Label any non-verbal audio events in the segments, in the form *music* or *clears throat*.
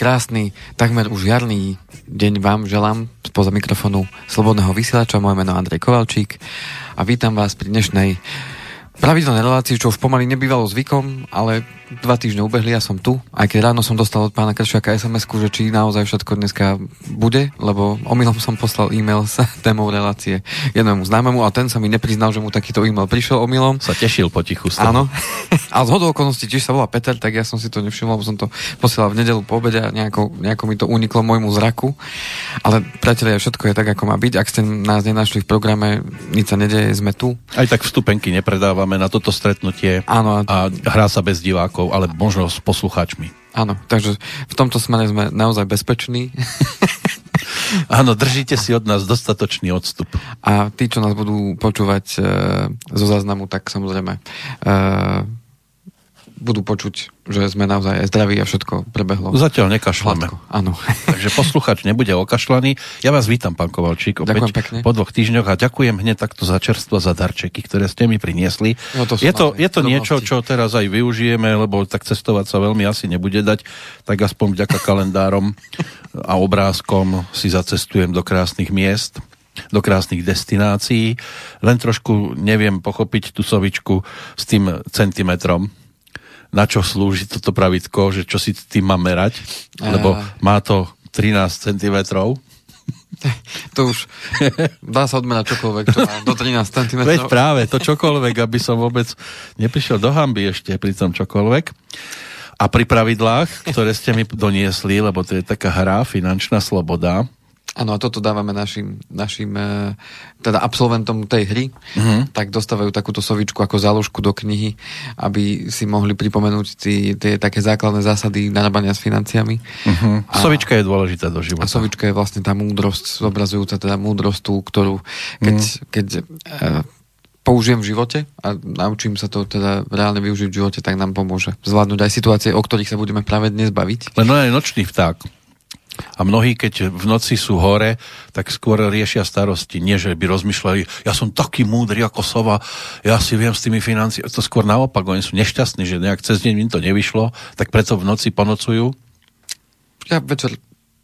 Krásny, takmer už jarný deň vám želám spoza mikrofonu Slobodného vysielača. Moje meno Andrej Kovalčík a vítam vás pri dnešnej pravidelnej relácii, čo už pomaly nebývalo zvykom, ale dva týždne ubehli, ja som tu, aj keď ráno som dostal od pána Kršiaka sms že či naozaj všetko dneska bude, lebo omylom som poslal e-mail s *laughs* témou relácie jednému známemu a ten sa mi nepriznal, že mu takýto e-mail prišiel omylom. Sa tešil potichu. Áno. *laughs* a z hodou okolností, tiež sa volá Peter, tak ja som si to nevšimol, lebo som to posielal v nedelu po obede a nejako, nejako mi to uniklo môjmu zraku. Ale priatelia, všetko je tak, ako má byť. Ak ste nás nenašli v programe, nič sa nedeje, sme tu. Aj tak vstupenky nepredávame na toto stretnutie. Áno. A hrá sa bez divákov, ale možno s poslucháčmi. Áno, takže v tomto smere sme naozaj bezpeční. *laughs* Áno, držíte si od nás dostatočný odstup. A tí, čo nás budú počúvať e, zo záznamu, tak samozrejme e, budú počuť, že sme naozaj aj zdraví a všetko prebehlo. Zatiaľ nekašľame. Áno. *laughs* *laughs* Takže posluchač nebude okašľaný. Ja vás vítam, pán Kovalčík, opäť pekne. po dvoch týždňoch a ďakujem hneď takto za čerstvo, za darčeky, ktoré ste mi priniesli. No, to je, to, je to niečo, čo teraz aj využijeme, lebo tak cestovať sa veľmi asi nebude dať, tak aspoň vďaka kalendárom a obrázkom si zacestujem do krásnych miest do krásnych destinácií. Len trošku neviem pochopiť tú sovičku s tým centimetrom, na čo slúži toto pravidko, že čo si tým má merať, lebo má to 13 cm. *laughs* To už dá sa odmerať čokoľvek, čo má do 13 cm. *laughs* Veď práve, to čokoľvek, aby som vôbec neprišiel do hamby ešte pri tom čokoľvek. A pri pravidlách, ktoré ste mi doniesli, lebo to je taká hra, finančná sloboda, Áno, a toto dávame našim, našim e, teda absolventom tej hry, uh-huh. tak dostávajú takúto sovičku ako záložku do knihy, aby si mohli pripomenúť tie také základné zásady narábania s financiami. Uh-huh. A, sovička je dôležitá do života. A sovička je vlastne tá múdrosť, zobrazujúca teda múdrosť tú, ktorú keď, uh-huh. keď e, použijem v živote a naučím sa to teda reálne využiť v živote, tak nám pomôže zvládnuť aj situácie, o ktorých sa budeme práve dnes baviť. Len aj nočný vták a mnohí, keď v noci sú hore, tak skôr riešia starosti. Nie, že by rozmýšľali, ja som taký múdry ako sova, ja si viem s tými financiami. To skôr naopak, oni sú nešťastní, že nejak cez deň im to nevyšlo, tak preto v noci ponocujú. Ja večer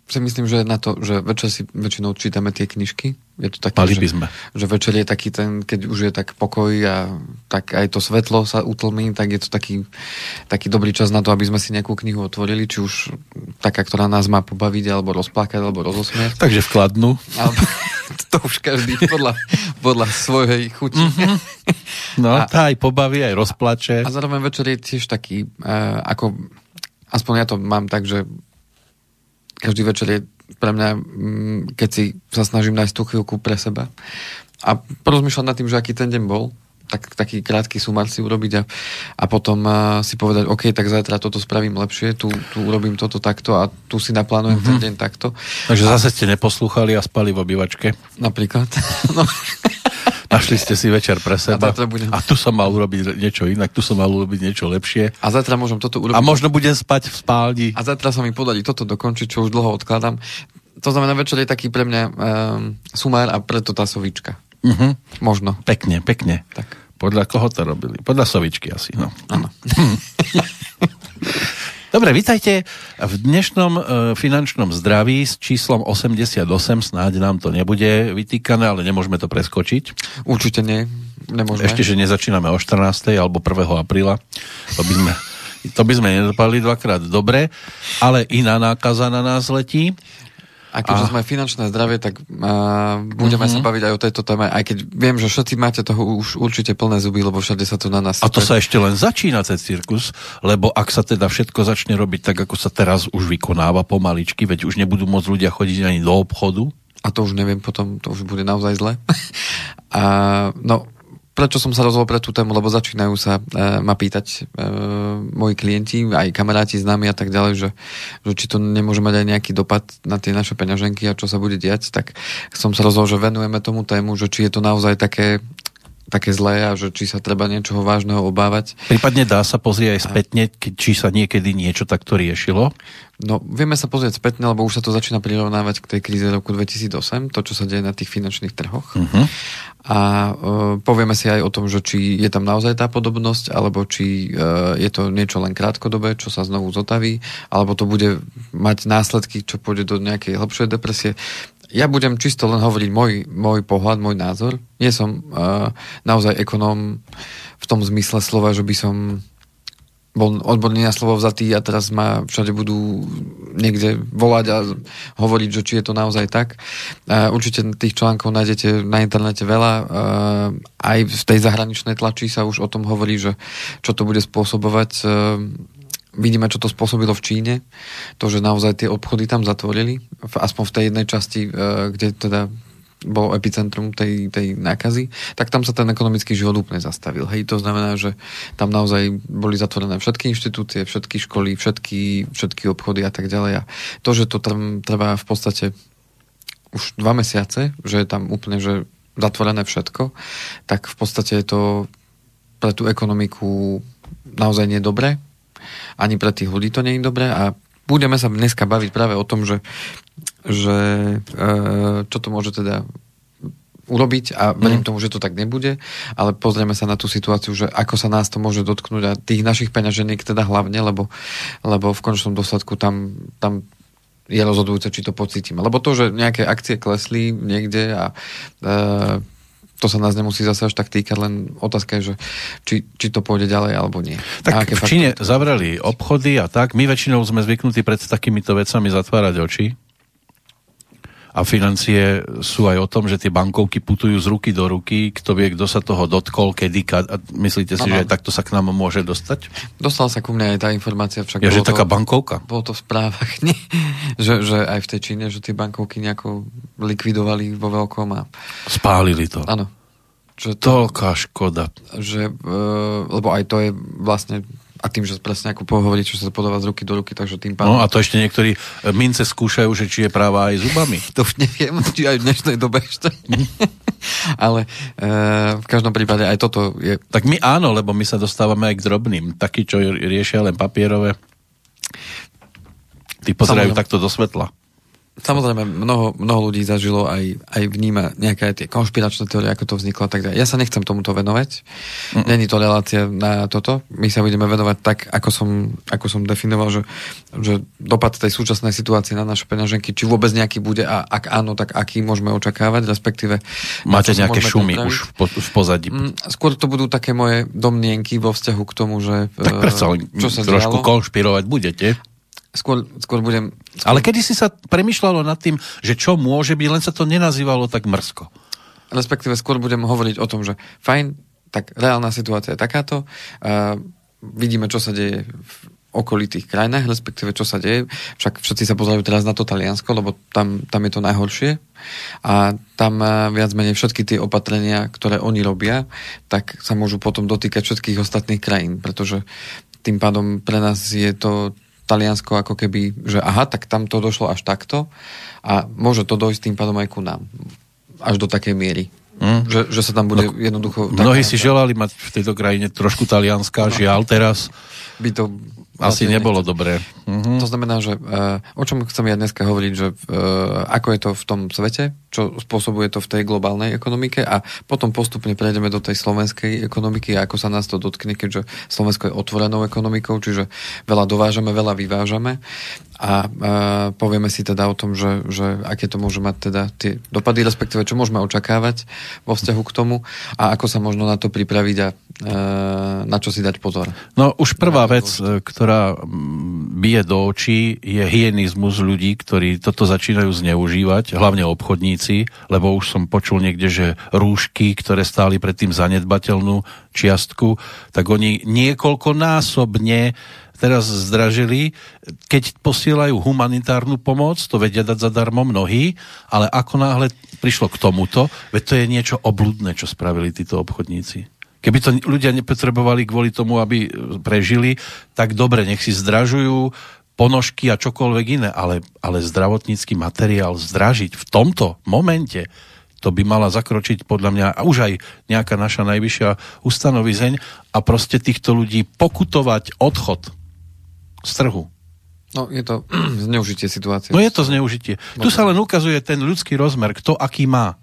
si myslím, že na to, že večer si väčšinou čítame tie knižky. Je to také, Mali by že, sme. že večer je taký ten, keď už je tak pokoj a tak aj to svetlo sa utlmí, tak je to taký, taký dobrý čas na to, aby sme si nejakú knihu otvorili, či už taká, ktorá nás má pobaviť, alebo rozplakať, alebo rozosmiať. Takže vkladnú. Alebo, *laughs* to už každý podľa, podľa svojej chuti. Mm-hmm. No, a, tá aj pobaví, aj rozplače. A zároveň večer je tiež taký, uh, ako aspoň ja to mám tak, že každý večer je pre mňa, mm, keď si sa snažím nájsť tú chvíľku pre seba a porozmýšľať nad tým, že aký ten deň bol, tak, taký krátky sumár si urobiť a, a potom uh, si povedať, OK, tak zajtra toto spravím lepšie, tu, tu urobím toto takto a tu si naplánujem mm-hmm. ten deň takto. Takže a... zase ste neposlúchali a spali v obývačke? Napríklad. *laughs* no. Našli ste si večer pre seba. A, budem... a tu som mal urobiť niečo inak, tu som mal urobiť niečo lepšie. A zajtra môžem toto urobiť. A možno budem spať v spálni. A zajtra sa mi podarí toto dokončiť, čo už dlho odkladám. To znamená, večer je taký pre mňa um, sumár a preto tá sovička. Uh-huh. Možno. Pekne, pekne. Tak. Podľa koho to robili? Podľa sovičky asi, no. Áno. *laughs* Dobre, vítajte v dnešnom e, finančnom zdraví s číslom 88. Snáď nám to nebude vytýkané, ale nemôžeme to preskočiť. Určite nie. Nemôžeme. Ešte, že nezačíname o 14. alebo 1. apríla. To by sme, to by sme nedopali dvakrát dobre, ale iná nákaza na nás letí. A keďže a... sme finančné zdravie, tak uh, budeme uh-huh. sa baviť aj o tejto téme, aj keď viem, že všetci máte toho už určite plné zuby, lebo všade sa to na nás... A to sa ešte len začína ten cirkus, lebo ak sa teda všetko začne robiť tak, ako sa teraz už vykonáva pomaličky, veď už nebudú môcť ľudia chodiť ani do obchodu. A to už neviem potom, to už bude naozaj zle. *laughs* a, no, prečo som sa rozhodol pre tú tému, lebo začínajú sa e, ma pýtať e, moji klienti, aj kamaráti, známi a tak ďalej, že, že či to nemôže mať aj nejaký dopad na tie naše peňaženky a čo sa bude diať, tak som sa rozhodol, že venujeme tomu tému, že či je to naozaj také také zlé a že či sa treba niečoho vážneho obávať. Prípadne dá sa pozrieť aj spätne, či sa niekedy niečo takto riešilo? No, vieme sa pozrieť spätne, lebo už sa to začína prirovnávať k tej kríze roku 2008, to, čo sa deje na tých finančných trhoch. Uh-huh. A uh, povieme si aj o tom, že či je tam naozaj tá podobnosť, alebo či uh, je to niečo len krátkodobé, čo sa znovu zotaví, alebo to bude mať následky, čo pôjde do nejakej hlbšej depresie ja budem čisto len hovoriť môj, môj pohľad, môj názor. Nie som uh, naozaj ekonóm v tom zmysle slova, že by som bol odborný na slovo vzatý a teraz ma všade budú niekde volať a hovoriť, že či je to naozaj tak. Uh, určite tých článkov nájdete na internete veľa. Uh, aj v tej zahraničnej tlači sa už o tom hovorí, že čo to bude spôsobovať. Vidíme, čo to spôsobilo v Číne, to, že naozaj tie obchody tam zatvorili, aspoň v tej jednej časti, e, kde teda bolo epicentrum tej, tej nákazy, tak tam sa ten ekonomický život úplne zastavil. Hej, to znamená, že tam naozaj boli zatvorené všetky inštitúcie, všetky školy, všetky, všetky obchody a tak ďalej. A to, že to tam trvá v podstate už dva mesiace, že je tam úplne že zatvorené všetko, tak v podstate je to pre tú ekonomiku naozaj nie ani pre tých ľudí to nie je dobré a budeme sa dneska baviť práve o tom, že, že e, čo to môže teda urobiť a verím mm. tomu, že to tak nebude, ale pozrieme sa na tú situáciu, že ako sa nás to môže dotknúť a tých našich peňaženiek teda hlavne, lebo, lebo v končnom dôsledku tam, tam je rozhodujúce, či to pocítime. Lebo to, že nejaké akcie klesli niekde a e, to sa nás nemusí zase až tak týkať, len otázka je, že či, či to pôjde ďalej alebo nie. Tak v Číne to... zavreli obchody a tak. My väčšinou sme zvyknutí pred takýmito vecami zatvárať oči a financie sú aj o tom, že tie bankovky putujú z ruky do ruky, kto vie, kto sa toho dotkol, kedy, a myslíte si, ano. že takto sa k nám môže dostať? Dostal sa ku mne aj tá informácia, však ja, že taká bankovka? Bolo to v správach, nie? *laughs* že, že aj v tej Číne, že tie bankovky nejako likvidovali vo veľkom a... Spálili to. Áno. Že to, Toľká škoda. Že, e, lebo aj to je vlastne a tým, že presne ako pohovorí, čo sa podáva z ruky do ruky, takže tým pádom... No a to ešte niektorí mince skúšajú, že či je práva aj zubami. *laughs* to už neviem, či aj v dnešnej dobe ešte. *laughs* Ale e, v každom prípade aj toto je... Tak my áno, lebo my sa dostávame aj k drobným. Takí, čo riešia len papierové, tí pozerajú Samozrejme. takto do svetla. Samozrejme, mnoho, mnoho ľudí zažilo aj, aj vníma nejaké tie konšpiračné teórie, ako to vzniklo a tak ďalej. Ja sa nechcem tomuto venovať. Mm. Není to relácia na toto. My sa budeme venovať tak, ako som, ako som definoval, že, že dopad tej súčasnej situácie na naše peňaženky, či vôbec nejaký bude a ak áno, tak aký môžeme očakávať, respektíve... Máte nejaké šumy pripraviť. už v, po, v pozadí? Mm, skôr to budú také moje domnienky vo vzťahu k tomu, že... Tak predsa, čo sa trošku dialo. konšpirovať budete. Skôr, skôr budem... Skôr... Ale kedy si sa premyšľalo nad tým, že čo môže byť, len sa to nenazývalo tak mrzko. Respektíve skôr budem hovoriť o tom, že fajn, tak reálna situácia je takáto. Uh, vidíme, čo sa deje v okolitých krajinách, respektíve čo sa deje. Však všetci sa pozerajú teraz na to Taliansko, lebo tam, tam je to najhoršie. A tam uh, viac menej všetky tie opatrenia, ktoré oni robia, tak sa môžu potom dotýkať všetkých ostatných krajín, pretože tým pádom pre nás je to Taliansko ako keby, že aha, tak tam to došlo až takto a môže to dojsť tým pádom aj ku nám. Až do takej miery. Mm. Že, že sa tam bude no, jednoducho... Mnohí si želali mať v tejto krajine trošku talianská, no. žiaľ teraz by to asi nebolo nechce. dobré. Mm-hmm. To znamená, že uh, o čom chcem ja dneska hovoriť, že uh, ako je to v tom svete, čo spôsobuje to v tej globálnej ekonomike a potom postupne prejdeme do tej slovenskej ekonomiky a ako sa nás to dotkne, keďže Slovensko je otvorenou ekonomikou, čiže veľa dovážame, veľa vyvážame a uh, povieme si teda o tom, že, že aké to môže mať teda tie dopady, respektíve čo môžeme očakávať vo vzťahu k tomu a ako sa možno na to pripraviť a uh, na čo si dať pozor. No už prvá vec, ktorá bije do očí, je hyenizmus ľudí, ktorí toto začínajú zneužívať, hlavne obchodníci, lebo už som počul niekde, že rúšky, ktoré stáli predtým zanedbateľnú čiastku, tak oni niekoľkonásobne teraz zdražili. Keď posielajú humanitárnu pomoc, to vedia dať zadarmo mnohí, ale ako náhle prišlo k tomuto, veď to je niečo obludné, čo spravili títo obchodníci. Keby to ľudia nepotrebovali kvôli tomu, aby prežili, tak dobre, nech si zdražujú ponožky a čokoľvek iné, ale, ale zdravotnícky materiál zdražiť v tomto momente, to by mala zakročiť podľa mňa a už aj nejaká naša najvyššia ustanovizeň a proste týchto ľudí pokutovať odchod z trhu. No, je to *clears throat* zneužitie situácie. No je to zneužitie. Tu sa len ukazuje ten ľudský rozmer, kto aký má.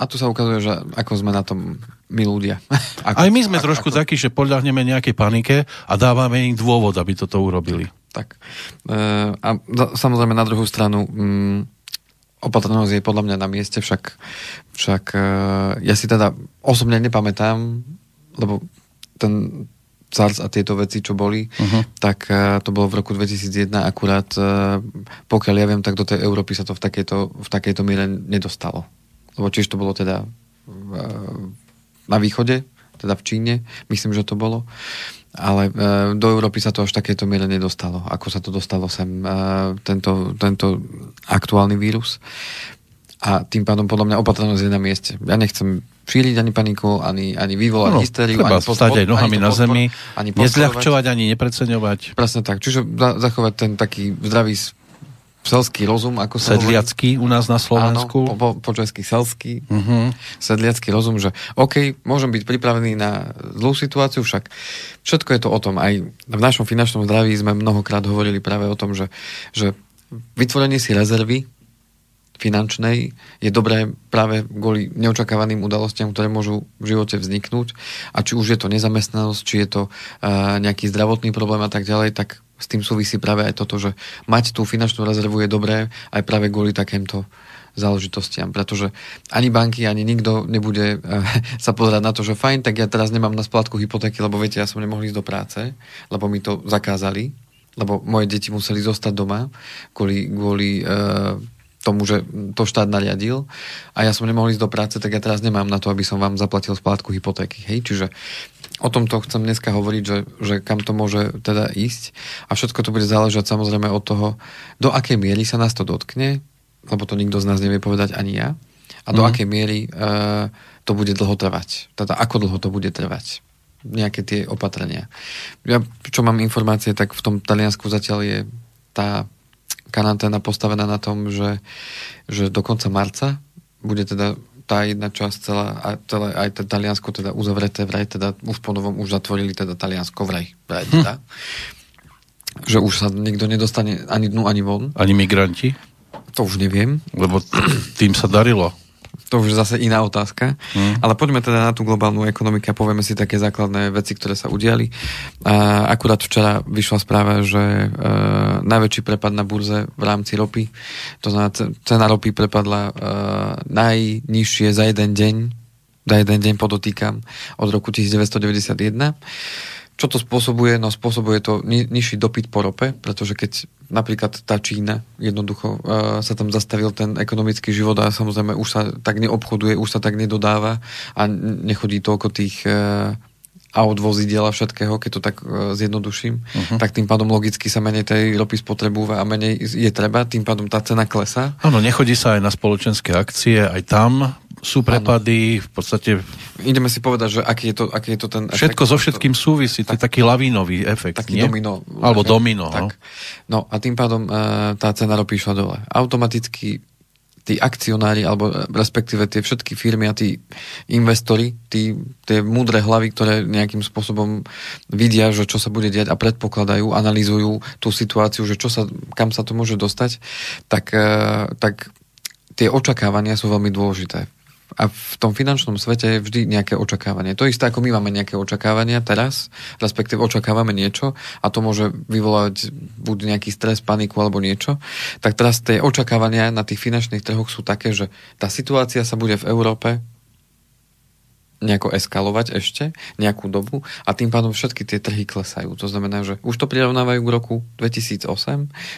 A tu sa ukazuje, že ako sme na tom my ľudia. *laughs* Ako, Aj my sme ako, trošku ako... takí, že podľahneme nejakej panike a dávame im dôvod, aby toto urobili. Tak. E, a samozrejme na druhú stranu mm, opatrnosť je podľa mňa na mieste, však, však e, ja si teda osobne nepamätám, lebo ten SARS a tieto veci, čo boli, uh-huh. tak uh, to bolo v roku 2001 akurát, uh, pokiaľ ja viem, tak do tej Európy sa to v takejto, v takejto miere nedostalo. Lebo čiže to bolo teda uh, na východe, teda v Číne, myslím, že to bolo. Ale uh, do Európy sa to až takéto miere nedostalo, ako sa to dostalo sem, uh, tento, tento aktuálny vírus. A tým pádom podľa mňa opatrnosť je na mieste. Ja nechcem šíriť ani paniku, ani, ani vyvolať no, hysteriu. Treba ani stať aj nohami na zemi, ani nezľahčovať, ani nepreceňovať. Presne tak. Čiže zachovať ten taký zdravý selský rozum, ako sa Sedliacký hovorí. u nás na Slovensku. Áno, po, po česky selský. Uh-huh. Sedliacký rozum, že OK, môžem byť pripravený na zlú situáciu, však všetko je to o tom. Aj v našom finančnom zdraví sme mnohokrát hovorili práve o tom, že, že vytvorenie si rezervy finančnej je dobré práve kvôli neočakávaným udalostiam, ktoré môžu v živote vzniknúť. A či už je to nezamestnanosť, či je to uh, nejaký zdravotný problém a tak ďalej, tak s tým súvisí práve aj toto, že mať tú finančnú rezervu je dobré aj práve kvôli takémto záležitostiam, pretože ani banky, ani nikto nebude uh, *laughs* sa pozerať na to, že fajn, tak ja teraz nemám na splátku hypotéky, lebo viete, ja som nemohol ísť do práce, lebo mi to zakázali, lebo moje deti museli zostať doma kvôli, kvôli uh, tomu, že to štát nariadil a ja som nemohol ísť do práce, tak ja teraz nemám na to, aby som vám zaplatil splátku hypotéky. Hej? Čiže o tomto chcem dneska hovoriť, že, že kam to môže teda ísť a všetko to bude záležať samozrejme od toho, do akej miery sa nás to dotkne, lebo to nikto z nás nevie povedať ani ja, a do mm. akej miery uh, to bude dlho trvať. Teda ako dlho to bude trvať nejaké tie opatrenia. Ja, čo mám informácie, tak v tom Taliansku zatiaľ je tá karanténa postavená na tom, že, že do konca marca bude teda tá jedna časť celá, a celé, aj teda Taliansko teda uzavreté vraj, teda už po novom už zatvorili teda Taliansko vraj, vraj hm. teda. Hm. Že už sa nikto nedostane ani dnu, ani von. Ani migranti? To už neviem. Lebo tým sa darilo to už zase iná otázka. Mm. Ale poďme teda na tú globálnu ekonomiku a povieme si také základné veci, ktoré sa udiali. A akurát včera vyšla správa, že e, najväčší prepad na burze v rámci ropy, to znamená cena ropy prepadla e, najnižšie za jeden deň, za jeden deň podotýkam, od roku 1991. Čo to spôsobuje? No spôsobuje to ni- nižší dopyt po rope, pretože keď napríklad tá Čína jednoducho uh, sa tam zastavil ten ekonomický život a samozrejme už sa tak neobchoduje, už sa tak nedodáva a nechodí toľko tých uh, aut, vozidiel a všetkého, keď to tak uh, zjednoduším, uh-huh. tak tým pádom logicky sa menej tej ropy spotrebúva a menej je treba, tým pádom tá cena klesá. Áno, nechodí sa aj na spoločenské akcie, aj tam sú prepady, ano. v podstate... Ideme si povedať, že aký je to, aký je to ten efekt. Všetko so všetkým súvisí, to je taký lavínový efekt, Taký nie? domino. Alebo efekt, domino, no. tak. no. No a tým pádom e, tá cena ropy išla dole. Automaticky tí akcionári, alebo e, respektíve tie všetky firmy a tí investori, tí, tie múdre hlavy, ktoré nejakým spôsobom vidia, že čo sa bude diať a predpokladajú, analýzujú tú situáciu, že čo sa, kam sa to môže dostať, tak, e, tak tie očakávania sú veľmi dôležité a v tom finančnom svete je vždy nejaké očakávanie. To isté, ako my máme nejaké očakávania teraz, respektíve očakávame niečo a to môže vyvolať buď nejaký stres, paniku alebo niečo, tak teraz tie očakávania na tých finančných trhoch sú také, že tá situácia sa bude v Európe nejako eskalovať ešte nejakú dobu a tým pádom všetky tie trhy klesajú. To znamená, že už to prirovnávajú k roku 2008,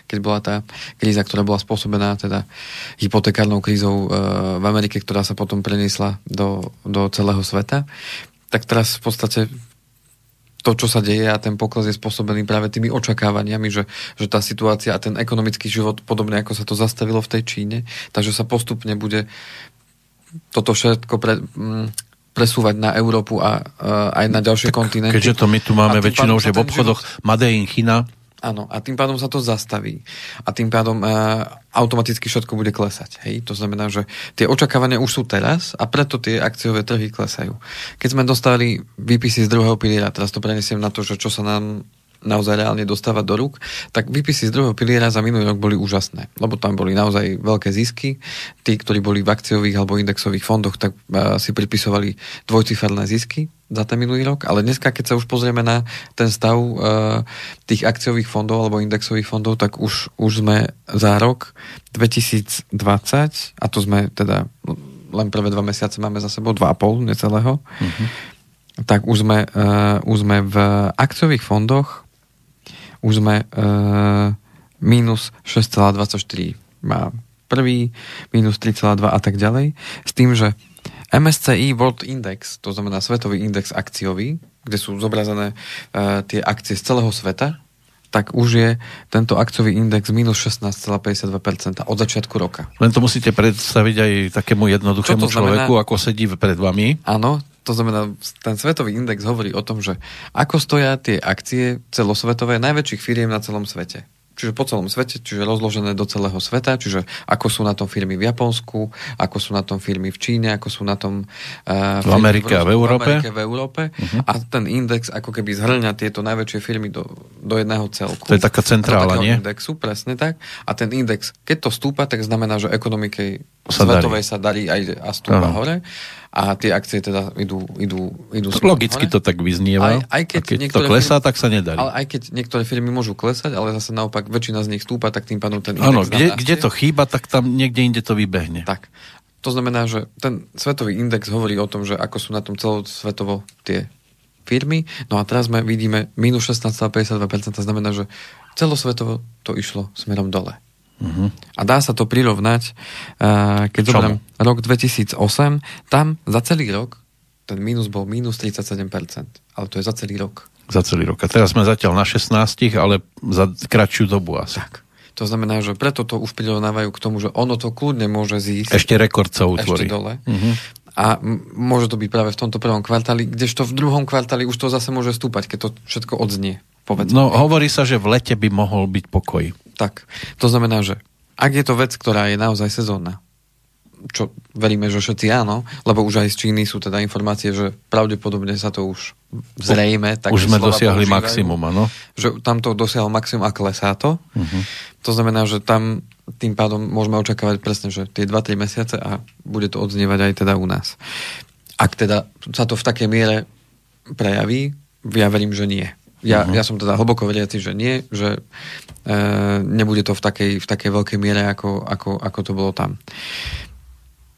keď bola tá kríza, ktorá bola spôsobená teda hypotekárnou krízou e, v Amerike, ktorá sa potom preniesla do, do celého sveta. Tak teraz v podstate to, čo sa deje a ten pokles je spôsobený práve tými očakávaniami, že, že tá situácia a ten ekonomický život, podobne ako sa to zastavilo v tej Číne, takže sa postupne bude toto všetko pre, mm, presúvať na Európu a uh, aj na ďalšie kontinenty. Keďže to my tu máme väčšinou, že v obchodoch život... Made in China, Áno, a tým pádom sa to zastaví. A tým pádom e, automaticky všetko bude klesať. Hej? To znamená, že tie očakávania už sú teraz a preto tie akciové trhy klesajú. Keď sme dostali výpisy z druhého piliera, teraz to prenesiem na to, že čo sa nám naozaj reálne dostávať do rúk, tak výpisy z druhého piliera za minulý rok boli úžasné, lebo tam boli naozaj veľké zisky. Tí, ktorí boli v akciových alebo indexových fondoch, tak uh, si pripisovali dvojciferné zisky za ten minulý rok, ale dneska, keď sa už pozrieme na ten stav uh, tých akciových fondov alebo indexových fondov, tak už, už sme za rok 2020, a to sme teda len prvé dva mesiace máme za sebou, dva a pol necelého, uh-huh. tak už sme, uh, už sme v akciových fondoch už sme uh, minus 6,24 má prvý, minus 3,2 a tak ďalej. S tým, že MSCI World Index, to znamená svetový index akciový, kde sú zobrazené uh, tie akcie z celého sveta, tak už je tento akciový index minus 16,52% od začiatku roka. Len to musíte predstaviť aj takému jednoduchému človeku, ako sedí pred vami. Áno, to znamená, ten svetový index hovorí o tom, že ako stoja tie akcie celosvetové najväčších firiem na celom svete čiže po celom svete, čiže rozložené do celého sveta, čiže ako sú na tom firmy v Japonsku, ako sú na tom firmy v Číne, ako sú na tom uh, v Amerike a v Európe. V Amerike, v Európe. Uh-huh. A ten index ako keby zhrňa tieto najväčšie firmy do, do jedného celku. To je taká centrála, nie? indexu, presne tak. A ten index, keď to stúpa, tak znamená, že ekonomike sa svetovej darí. sa darí aj a stúpa uh-huh. hore a tie akcie teda idú, idú, idú Logicky hore. to tak vyznieva. Aj, aj keď, keď to klesá, firmy, tak sa nedarí. Ale aj keď niektoré firmy môžu klesať, ale zase naopak väčšina z nich stúpa, tak tým pádom ten Áno, kde, kde to chýba, tak tam niekde inde to vybehne. Tak. To znamená, že ten svetový index hovorí o tom, že ako sú na tom celosvetovo tie firmy. No a teraz sme vidíme minus 16,52%, znamená, že celosvetovo to išlo smerom dole. Uh-huh. A dá sa to prirovnať, uh, keď zoberiem rok 2008, tam za celý rok ten mínus bol mínus 37%, ale to je za celý rok. Za celý rok. A teraz sme zatiaľ na 16, ale za kratšiu dobu asi. Tak. To znamená, že preto to už prirovnávajú k tomu, že ono to kľudne môže zísť. Ešte rekord sa utvorí. Ešte dole. Uh-huh. A m- môže to byť práve v tomto prvom kvartáli, kdežto v druhom kvartáli už to zase môže stúpať, keď to všetko odznie. Povedzme. No, hovorí sa, že v lete by mohol byť pokoj. Tak, to znamená, že ak je to vec, ktorá je naozaj sezónna, čo veríme, že všetci áno, lebo už aj z Číny sú teda informácie, že pravdepodobne sa to už zrejme... Tak už sme dosiahli maximum, áno. Že tam to dosiahlo maximum a klesá to. Uh-huh. To znamená, že tam tým pádom môžeme očakávať presne, že tie 2-3 mesiace a bude to odznievať aj teda u nás. Ak teda sa to v takej miere prejaví, ja verím, že nie. Ja, uh-huh. ja som teda hlboko veriaci, že nie, že e, nebude to v takej, v takej veľkej miere, ako, ako, ako to bolo tam.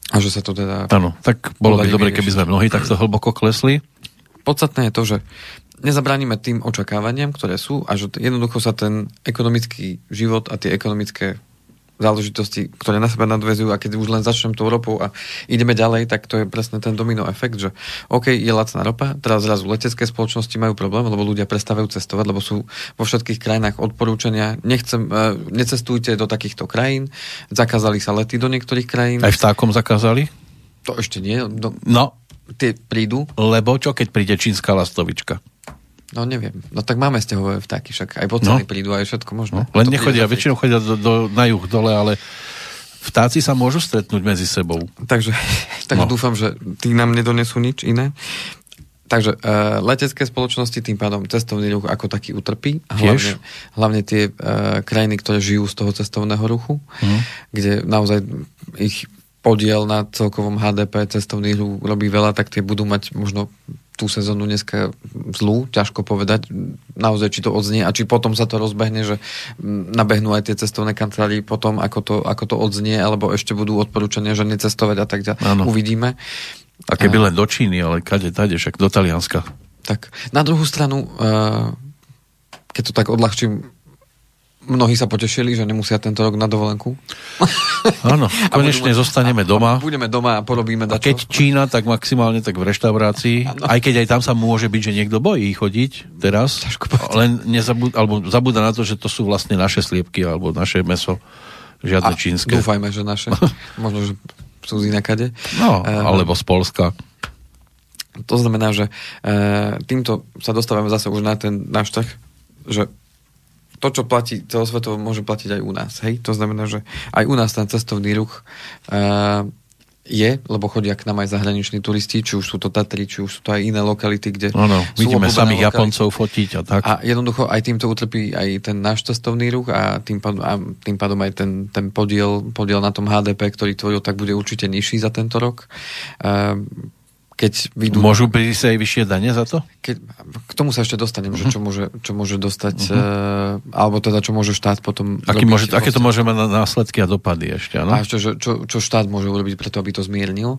A že sa to teda... Áno, tak bolo by dobre, keby sme mnohí takto hlboko klesli. Podstatné je to, že nezabránime tým očakávaniam, ktoré sú a že jednoducho sa ten ekonomický život a tie ekonomické záležitosti, ktoré na seba nadvezujú a keď už len začnem tou ropou a ideme ďalej, tak to je presne ten domino efekt, že OK, je lacná ropa, teraz zrazu letecké spoločnosti majú problém, lebo ľudia prestávajú cestovať, lebo sú vo všetkých krajinách odporúčania, nechcem, uh, necestujte do takýchto krajín, zakázali sa lety do niektorých krajín. Aj vtákom zakázali? To ešte nie. Do... No. Tie prídu. Lebo čo, keď príde čínska lastovička? No neviem. No tak máme stehové vtáky, však aj pocely no. prídu, aj všetko možné. No. Len nechodia, väčšinou chodia do, do, na juh dole, ale vtáci sa môžu stretnúť medzi sebou. Takže, *laughs* takže no. dúfam, že tí nám nedonesú nič iné. Takže uh, letecké spoločnosti tým pádom cestovný ruch ako taký utrpí. A hlavne, hlavne tie uh, krajiny, ktoré žijú z toho cestovného ruchu, mm. kde naozaj ich podiel na celkovom HDP cestovný ruch robí veľa, tak tie budú mať možno tú sezónu dneska zlú, ťažko povedať naozaj, či to odznie a či potom sa to rozbehne, že nabehnú aj tie cestovné kancelárie potom, ako to, ako to odznie, alebo ešte budú odporúčania, že necestovať a tak ďalej. Uvidíme. A keby len do Číny, ale kade, tade, však do Talianska. Tak, na druhú stranu, eh, keď to tak odľahčím, Mnohí sa potešili, že nemusia tento rok na dovolenku. Áno, *laughs* konečne budeme, zostaneme doma. Budeme doma a porobíme dačo. A keď Čína, tak maximálne tak v reštaurácii. Ano. Aj keď aj tam sa môže byť, že niekto bojí chodiť teraz. Len nezabud, alebo zabúda na to, že to sú vlastne naše sliepky alebo naše meso. Žiadne a čínske. Dúfajme, že naše. *laughs* Možno, že sú z inakade. No, uh, alebo z Polska. To znamená, že uh, týmto sa dostávame zase už na ten náš trh, že to, čo platí celosvetovo, môže platiť aj u nás. Hej? To znamená, že aj u nás ten cestovný ruch uh, je, lebo chodia k nám aj zahraniční turisti, či už sú to Tatry, či už sú to aj iné lokality, kde ano, sú vidíme samých lokality. Japoncov fotiť a tak. A jednoducho aj týmto utrpí aj ten náš cestovný ruch a tým pádom, a tým pádom aj ten, ten podiel, podiel na tom HDP, ktorý tvoril, tak bude určite nižší za tento rok. Uh, keď vidú... Môžu prísť aj vyššie dane za to? Keď, k tomu sa ešte dostanem, uh-huh. že čo môže, čo môže dostať, uh-huh. uh, alebo teda čo môže štát potom... Aký môže, aké to môže mať následky a dopady ešte, ano? A ešte, že, čo, čo štát môže urobiť preto, aby to zmiernil.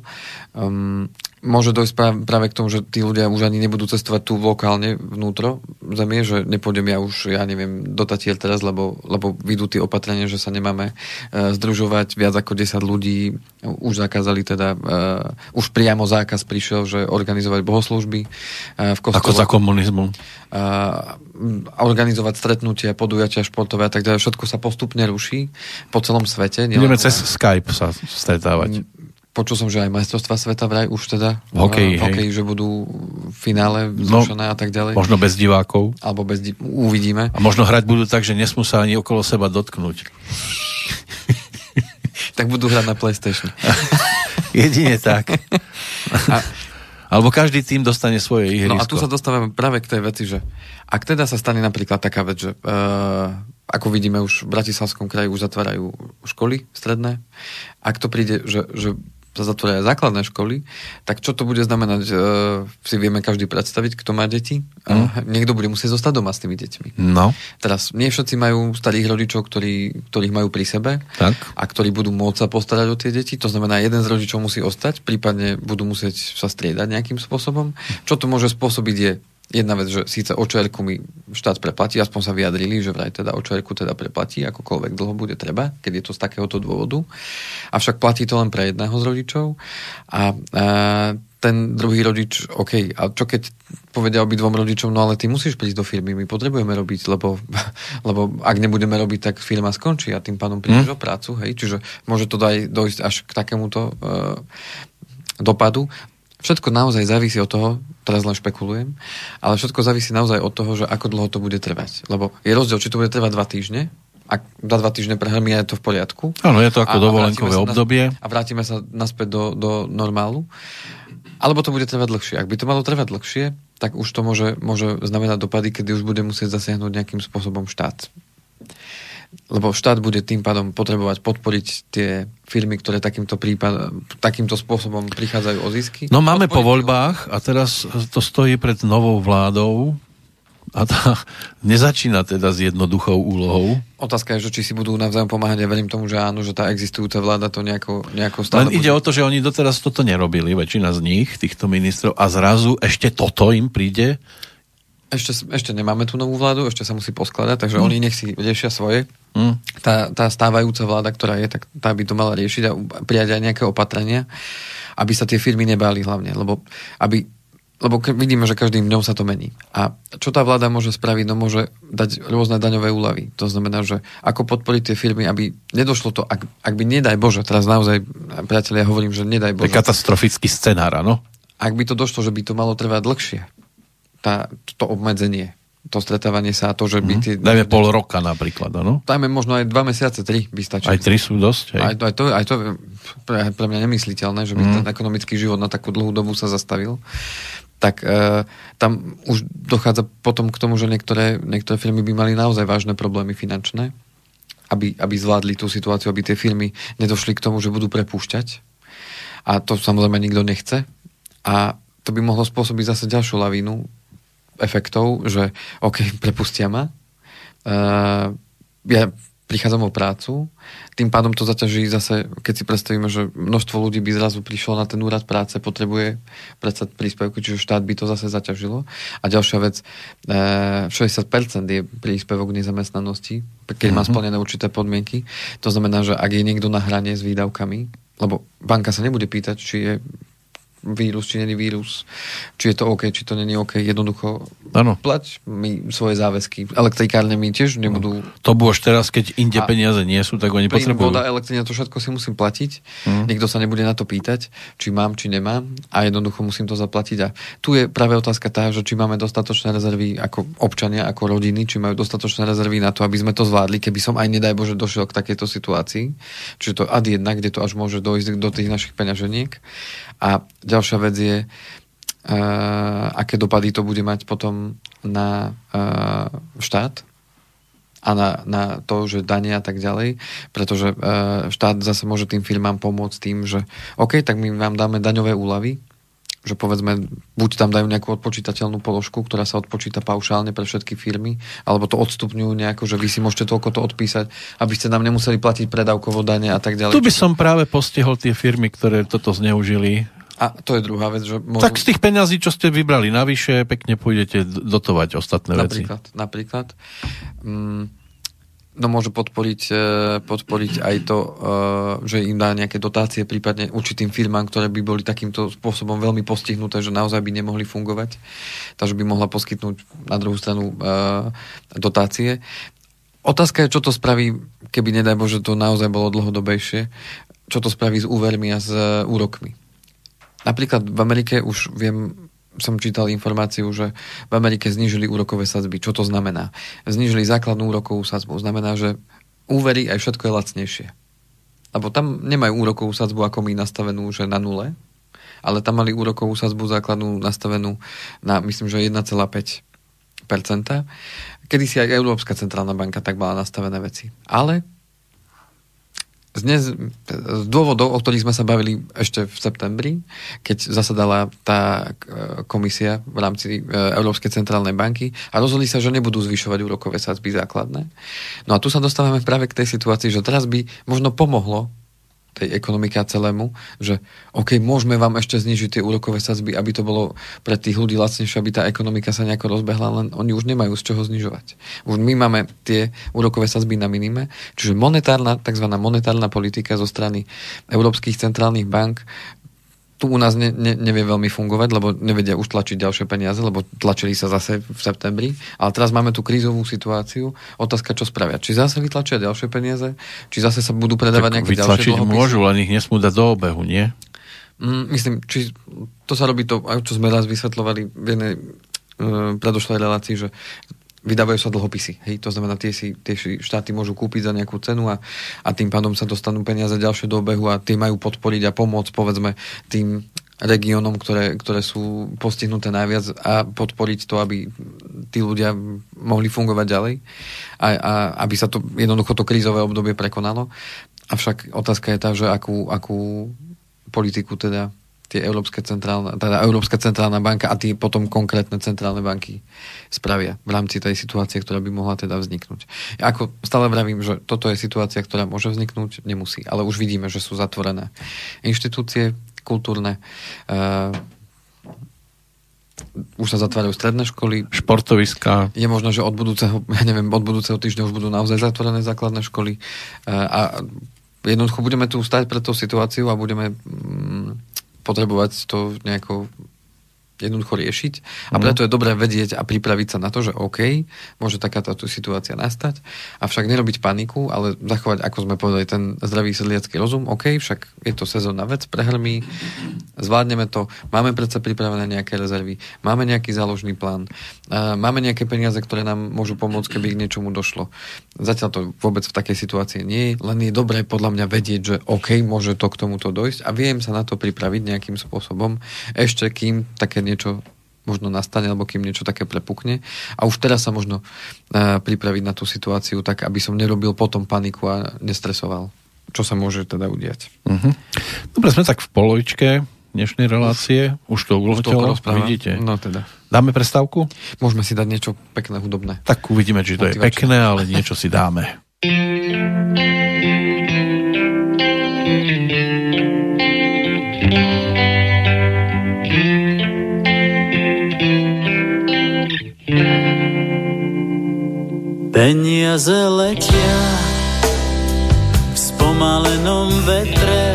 Um, môže dojsť práve, k tomu, že tí ľudia už ani nebudú cestovať tu lokálne vnútro zemie, že nepôjdem ja už, ja neviem, do teraz, lebo, lebo vidú tie opatrenia, že sa nemáme uh, združovať viac ako 10 ľudí. Už zakázali teda, uh, už priamo zákaz prišiel, že organizovať bohoslužby uh, v kostole. Ako za komunizmu. Uh, organizovať stretnutia, podujatia športové a tak ďalej. Všetko sa postupne ruší po celom svete. Budeme cez Skype sa stretávať. Počul som, že aj majstrovstva sveta vraj už teda v hokeji, v hokeji že budú v finále zrušené no, a tak ďalej. Možno bez divákov. Alebo bez di- uvidíme. A možno hrať budú tak, že nesmú sa ani okolo seba dotknúť. *laughs* tak budú hrať na PlayStation. *laughs* Jedine tak. *laughs* a, Alebo každý tým dostane svoje ihrisko. No a tu sa dostávame práve k tej veci, že ak teda sa stane napríklad taká vec, že uh, ako vidíme už v Bratislavskom kraji už zatvárajú školy stredné, ak to príde, že, že sa zatvoria základné školy, tak čo to bude znamenať? E, si vieme každý predstaviť, kto má deti. Mm. niekto bude musieť zostať doma s tými deťmi. No. Teraz, nie všetci majú starých rodičov, ktorí, ktorých majú pri sebe tak. a ktorí budú môcť sa postarať o tie deti. To znamená, jeden z rodičov musí ostať, prípadne budú musieť sa striedať nejakým spôsobom. Čo to môže spôsobiť je Jedna vec, že síce očr mi štát preplatí, aspoň sa vyjadrili, že vraj teda očr teda preplatí, akokoľvek dlho bude treba, keď je to z takéhoto dôvodu. Avšak platí to len pre jedného z rodičov. A, a ten druhý rodič, OK, a čo keď povedia obidvom rodičom, no ale ty musíš prísť do firmy, my potrebujeme robiť, lebo, *laughs* lebo ak nebudeme robiť, tak firma skončí a tým pádom prídeš hmm. o prácu, hej, čiže môže to daj, dojsť až k takémuto uh, dopadu. Všetko naozaj závisí od toho, teraz len špekulujem, ale všetko závisí naozaj od toho, že ako dlho to bude trvať. Lebo je rozdiel, či to bude trvať dva týždne, ak za dva týždne prehrmí, je to v poriadku. Áno, je to ako a, dovolenkové a obdobie. A vrátime sa naspäť do, do normálu. Alebo to bude trvať dlhšie. Ak by to malo trvať dlhšie, tak už to môže, môže znamenať dopady, kedy už bude musieť zasiahnuť nejakým spôsobom štát lebo štát bude tým pádom potrebovať podporiť tie firmy, ktoré takýmto, prípad, takýmto spôsobom prichádzajú o zisky. No máme po voľbách a teraz to stojí pred novou vládou a tá *laughs* nezačína teda s jednoduchou úlohou. Otázka je, že či si budú navzájom pomáhať. Ja verím tomu, že áno, že tá existujúca vláda to nejako, nejako stále... Len ide bude... o to, že oni doteraz toto nerobili, väčšina z nich, týchto ministrov, a zrazu ešte toto im príde ešte, ešte nemáme tú novú vládu, ešte sa musí poskladať, takže mm. oni nech si riešia svoje. Mm. Tá, tá stávajúca vláda, ktorá je, tak tá by to mala riešiť a prijať aj nejaké opatrenia, aby sa tie firmy nebáli hlavne, lebo aby lebo vidíme, že každým dňom sa to mení. A čo tá vláda môže spraviť? No môže dať rôzne daňové úlavy. To znamená, že ako podporiť tie firmy, aby nedošlo to, ak, ak by nedaj Bože, teraz naozaj, priatelia, ja hovorím, že nedaj Bože. To je katastrofický scenár, áno? Ak by to došlo, že by to malo trvať dlhšie, tá, to obmedzenie, to stretávanie sa a to, že by mhm. tie... Dajme pol roka napríklad, no? Dajme možno aj dva mesiace, tri by stačilo. Aj tri sú dosť, hej? Aj, aj, to, aj to pre, pre mňa nemysliteľné, že by mm. ten ekonomický život na takú dlhú dobu sa zastavil. Tak e, tam už dochádza potom k tomu, že niektoré, niektoré firmy by mali naozaj vážne problémy finančné, aby, aby zvládli tú situáciu, aby tie firmy nedošli k tomu, že budú prepúšťať. A to samozrejme nikto nechce. A to by mohlo spôsobiť zase ďalšiu lavínu efektov, že OK, *laughs* prepustia ma, uh, ja prichádzam o prácu, tým pádom to zaťaží zase, keď si predstavíme, že množstvo ľudí by zrazu prišlo na ten úrad práce, potrebuje predsa príspevky, čiže štát by to zase zaťažilo. A ďalšia vec, e, 60% je príspevok nezamestnanosti, keď má mhm. splnené určité podmienky. To znamená, že ak je niekto na hrane s výdavkami, lebo banka sa nebude pýtať, či je vírus, či není vírus, či je to OK, či to není OK. Jednoducho ano. plať mi svoje záväzky. Elektrikárne mi tiež nebudú... No. To už teraz, keď inde a peniaze nie sú, tak oni plyn, potrebujú. voda, elektrina, to všetko si musím platiť. Mm. Nikto sa nebude na to pýtať, či mám, či nemám. A jednoducho musím to zaplatiť. A tu je práve otázka tá, že či máme dostatočné rezervy ako občania, ako rodiny, či majú dostatočné rezervy na to, aby sme to zvládli, keby som aj nedaj Bože došiel k takejto situácii. Čiže to ad jedna, kde to až môže dojsť do tých našich peňaženiek. A ďalšia vec je, uh, aké dopady to bude mať potom na uh, štát a na, na to, že dania a tak ďalej, pretože uh, štát zase môže tým firmám pomôcť tým, že OK, tak my vám dáme daňové úlavy, že povedzme, buď tam dajú nejakú odpočítateľnú položku, ktorá sa odpočíta paušálne pre všetky firmy, alebo to odstupňujú nejako, že vy si môžete toľko to odpísať, aby ste nám nemuseli platiť predávkovo dane a tak ďalej. Tu by som práve postihol tie firmy, ktoré toto zneužili. A to je druhá vec, že môžu... Tak z tých peňazí, čo ste vybrali navyše, pekne pôjdete dotovať ostatné napríklad, veci. Napríklad. Mm, no môže podporiť, e, podporiť aj to, e, že im dá nejaké dotácie, prípadne určitým firmám, ktoré by boli takýmto spôsobom veľmi postihnuté, že naozaj by nemohli fungovať. Takže by mohla poskytnúť na druhú stranu e, dotácie. Otázka je, čo to spraví, keby nedaj Bože to naozaj bolo dlhodobejšie, čo to spraví s úvermi a s úrokmi. Napríklad v Amerike už viem som čítal informáciu, že v Amerike znížili úrokové sadzby. Čo to znamená? Znížili základnú úrokovú sadzbu. Znamená, že úvery aj všetko je lacnejšie. Lebo tam nemajú úrokovú sadzbu ako my nastavenú, že na nule, ale tam mali úrokovú sadzbu základnú nastavenú na, myslím, že 1,5%. Kedy si aj Európska centrálna banka tak mala nastavené veci. Ale dnes, z dôvodov, o ktorých sme sa bavili ešte v septembri, keď zasadala tá e, komisia v rámci e, Európskej centrálnej banky a rozhodli sa, že nebudú zvyšovať úrokové sadzby základné. No a tu sa dostávame práve k tej situácii, že teraz by možno pomohlo tej ekonomike a celému, že OK, môžeme vám ešte znižiť tie úrokové sadzby, aby to bolo pre tých ľudí lacnejšie, aby tá ekonomika sa nejako rozbehla, len oni už nemajú z čoho znižovať. Už my máme tie úrokové sadzby na minime, čiže monetárna, tzv. monetárna politika zo strany európskych centrálnych bank tu u nás ne, ne, nevie veľmi fungovať, lebo nevedia už tlačiť ďalšie peniaze, lebo tlačili sa zase v septembri. Ale teraz máme tú krízovú situáciu. Otázka, čo spravia. Či zase vytlačia ďalšie peniaze? Či zase sa budú predávať tak nejaké ďalšie dlhopisy? môžu, len ich nesmú dať do obehu, nie? Mm, myslím, či to sa robí to, čo sme raz vysvetlovali v jednej uh, predošlej relácii, že vydávajú sa dlhopisy. Hej, to znamená, tie, si, tie štáty môžu kúpiť za nejakú cenu a, a tým pádom sa dostanú peniaze ďalšie do obehu a tie majú podporiť a pomôcť, povedzme, tým regiónom, ktoré, ktoré sú postihnuté najviac a podporiť to, aby tí ľudia mohli fungovať ďalej a, a aby sa to jednoducho to krízové obdobie prekonalo. Avšak otázka je tá, že akú, akú politiku teda tie Európske centrálna, teda Európska centrálna banka a tie potom konkrétne centrálne banky spravia v rámci tej situácie, ktorá by mohla teda vzniknúť. Ja ako stále vravím, že toto je situácia, ktorá môže vzniknúť, nemusí, ale už vidíme, že sú zatvorené inštitúcie kultúrne, uh, už sa zatvárajú stredné školy. Športoviska. Je možno, že od budúceho, *laughs* ja neviem, od budúceho týždňa už budú naozaj zatvorené základné školy. Uh, a jednoducho budeme tu stať pred tou situáciou a budeme mm, potrebovať to nejako jednoducho riešiť. A mhm. preto je dobré vedieť a pripraviť sa na to, že OK, môže takáto situácia nastať, avšak nerobiť paniku, ale zachovať, ako sme povedali, ten zdravý sedliacký rozum. OK, však je to sezónna vec, prehrmí, zvládneme to, máme predsa pripravené nejaké rezervy, máme nejaký záložný plán, máme nejaké peniaze, ktoré nám môžu pomôcť, keby k niečomu došlo. Zatiaľ to vôbec v takej situácii nie je, len je dobré podľa mňa vedieť, že OK, môže to k tomuto dojsť a viem sa na to pripraviť nejakým spôsobom, ešte kým také niečo možno nastane, alebo kým niečo také prepukne. A už teraz sa možno uh, pripraviť na tú situáciu tak, aby som nerobil potom paniku a nestresoval. Čo sa môže teda udiať. Uh-huh. Dobre, sme tak v polovičke dnešnej relácie. Už, to uletelo, vidíte. No teda. Dáme prestávku? Môžeme si dať niečo pekné, hudobné. Tak uvidíme, či to je pekné, ale niečo si dáme. *laughs* Peniaze letia v spomalenom vetre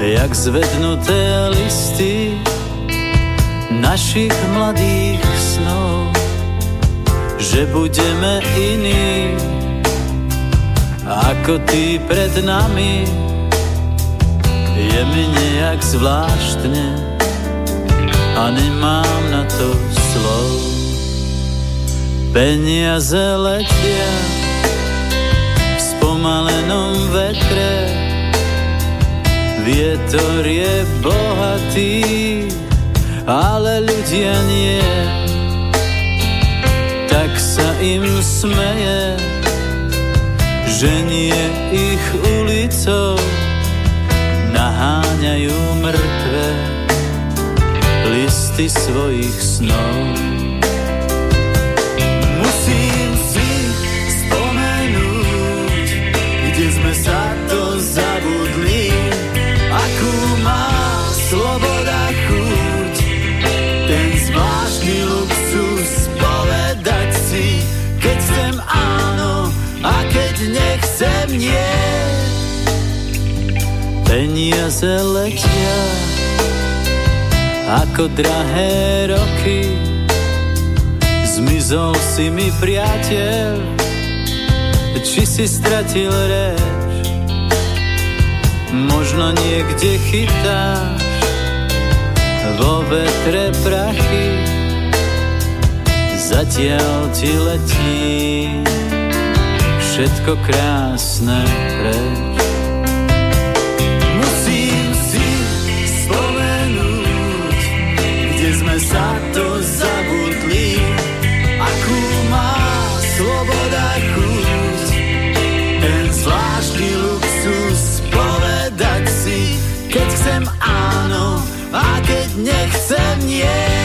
jak zvednuté listy našich mladých snov, že budeme iní ako ty pred nami. Je mi nejak zvláštne a nemám na to slov. Peniaze letia v spomalenom vetre, vietor je bohatý, ale ľudia nie. Tak sa im smeje, že nie ich ulicou naháňajú mŕtve listy svojich snov. Peniaze letia ako drahé roky. Zmizol si mi priateľ, či si stratil reč. Možno niekde chytáš vo vetre prachy, zatiaľ ti letí všetko krásne preč. Sa to zabudli, akú má sloboda chuť, ten zvláštny luxus povedať si, keď chcem áno a keď nechcem nie.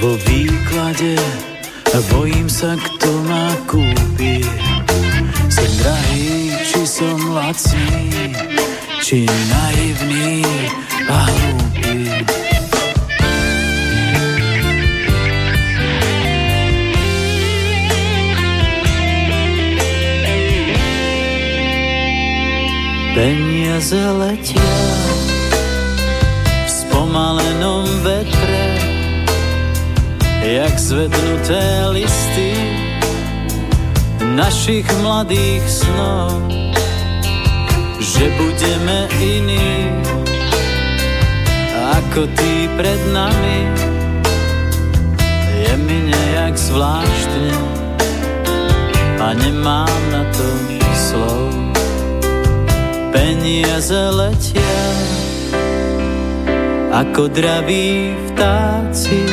vo výklade a bojím sa, kto lacný, či naivný a hlúpy. Peniaze letia v spomalenom vetre jak zvednuté listy našich mladých snov, že budeme iní ako tí pred nami. Je mi nejak zvláštne a nemám na to slov. Peniaze letia ako draví vtáci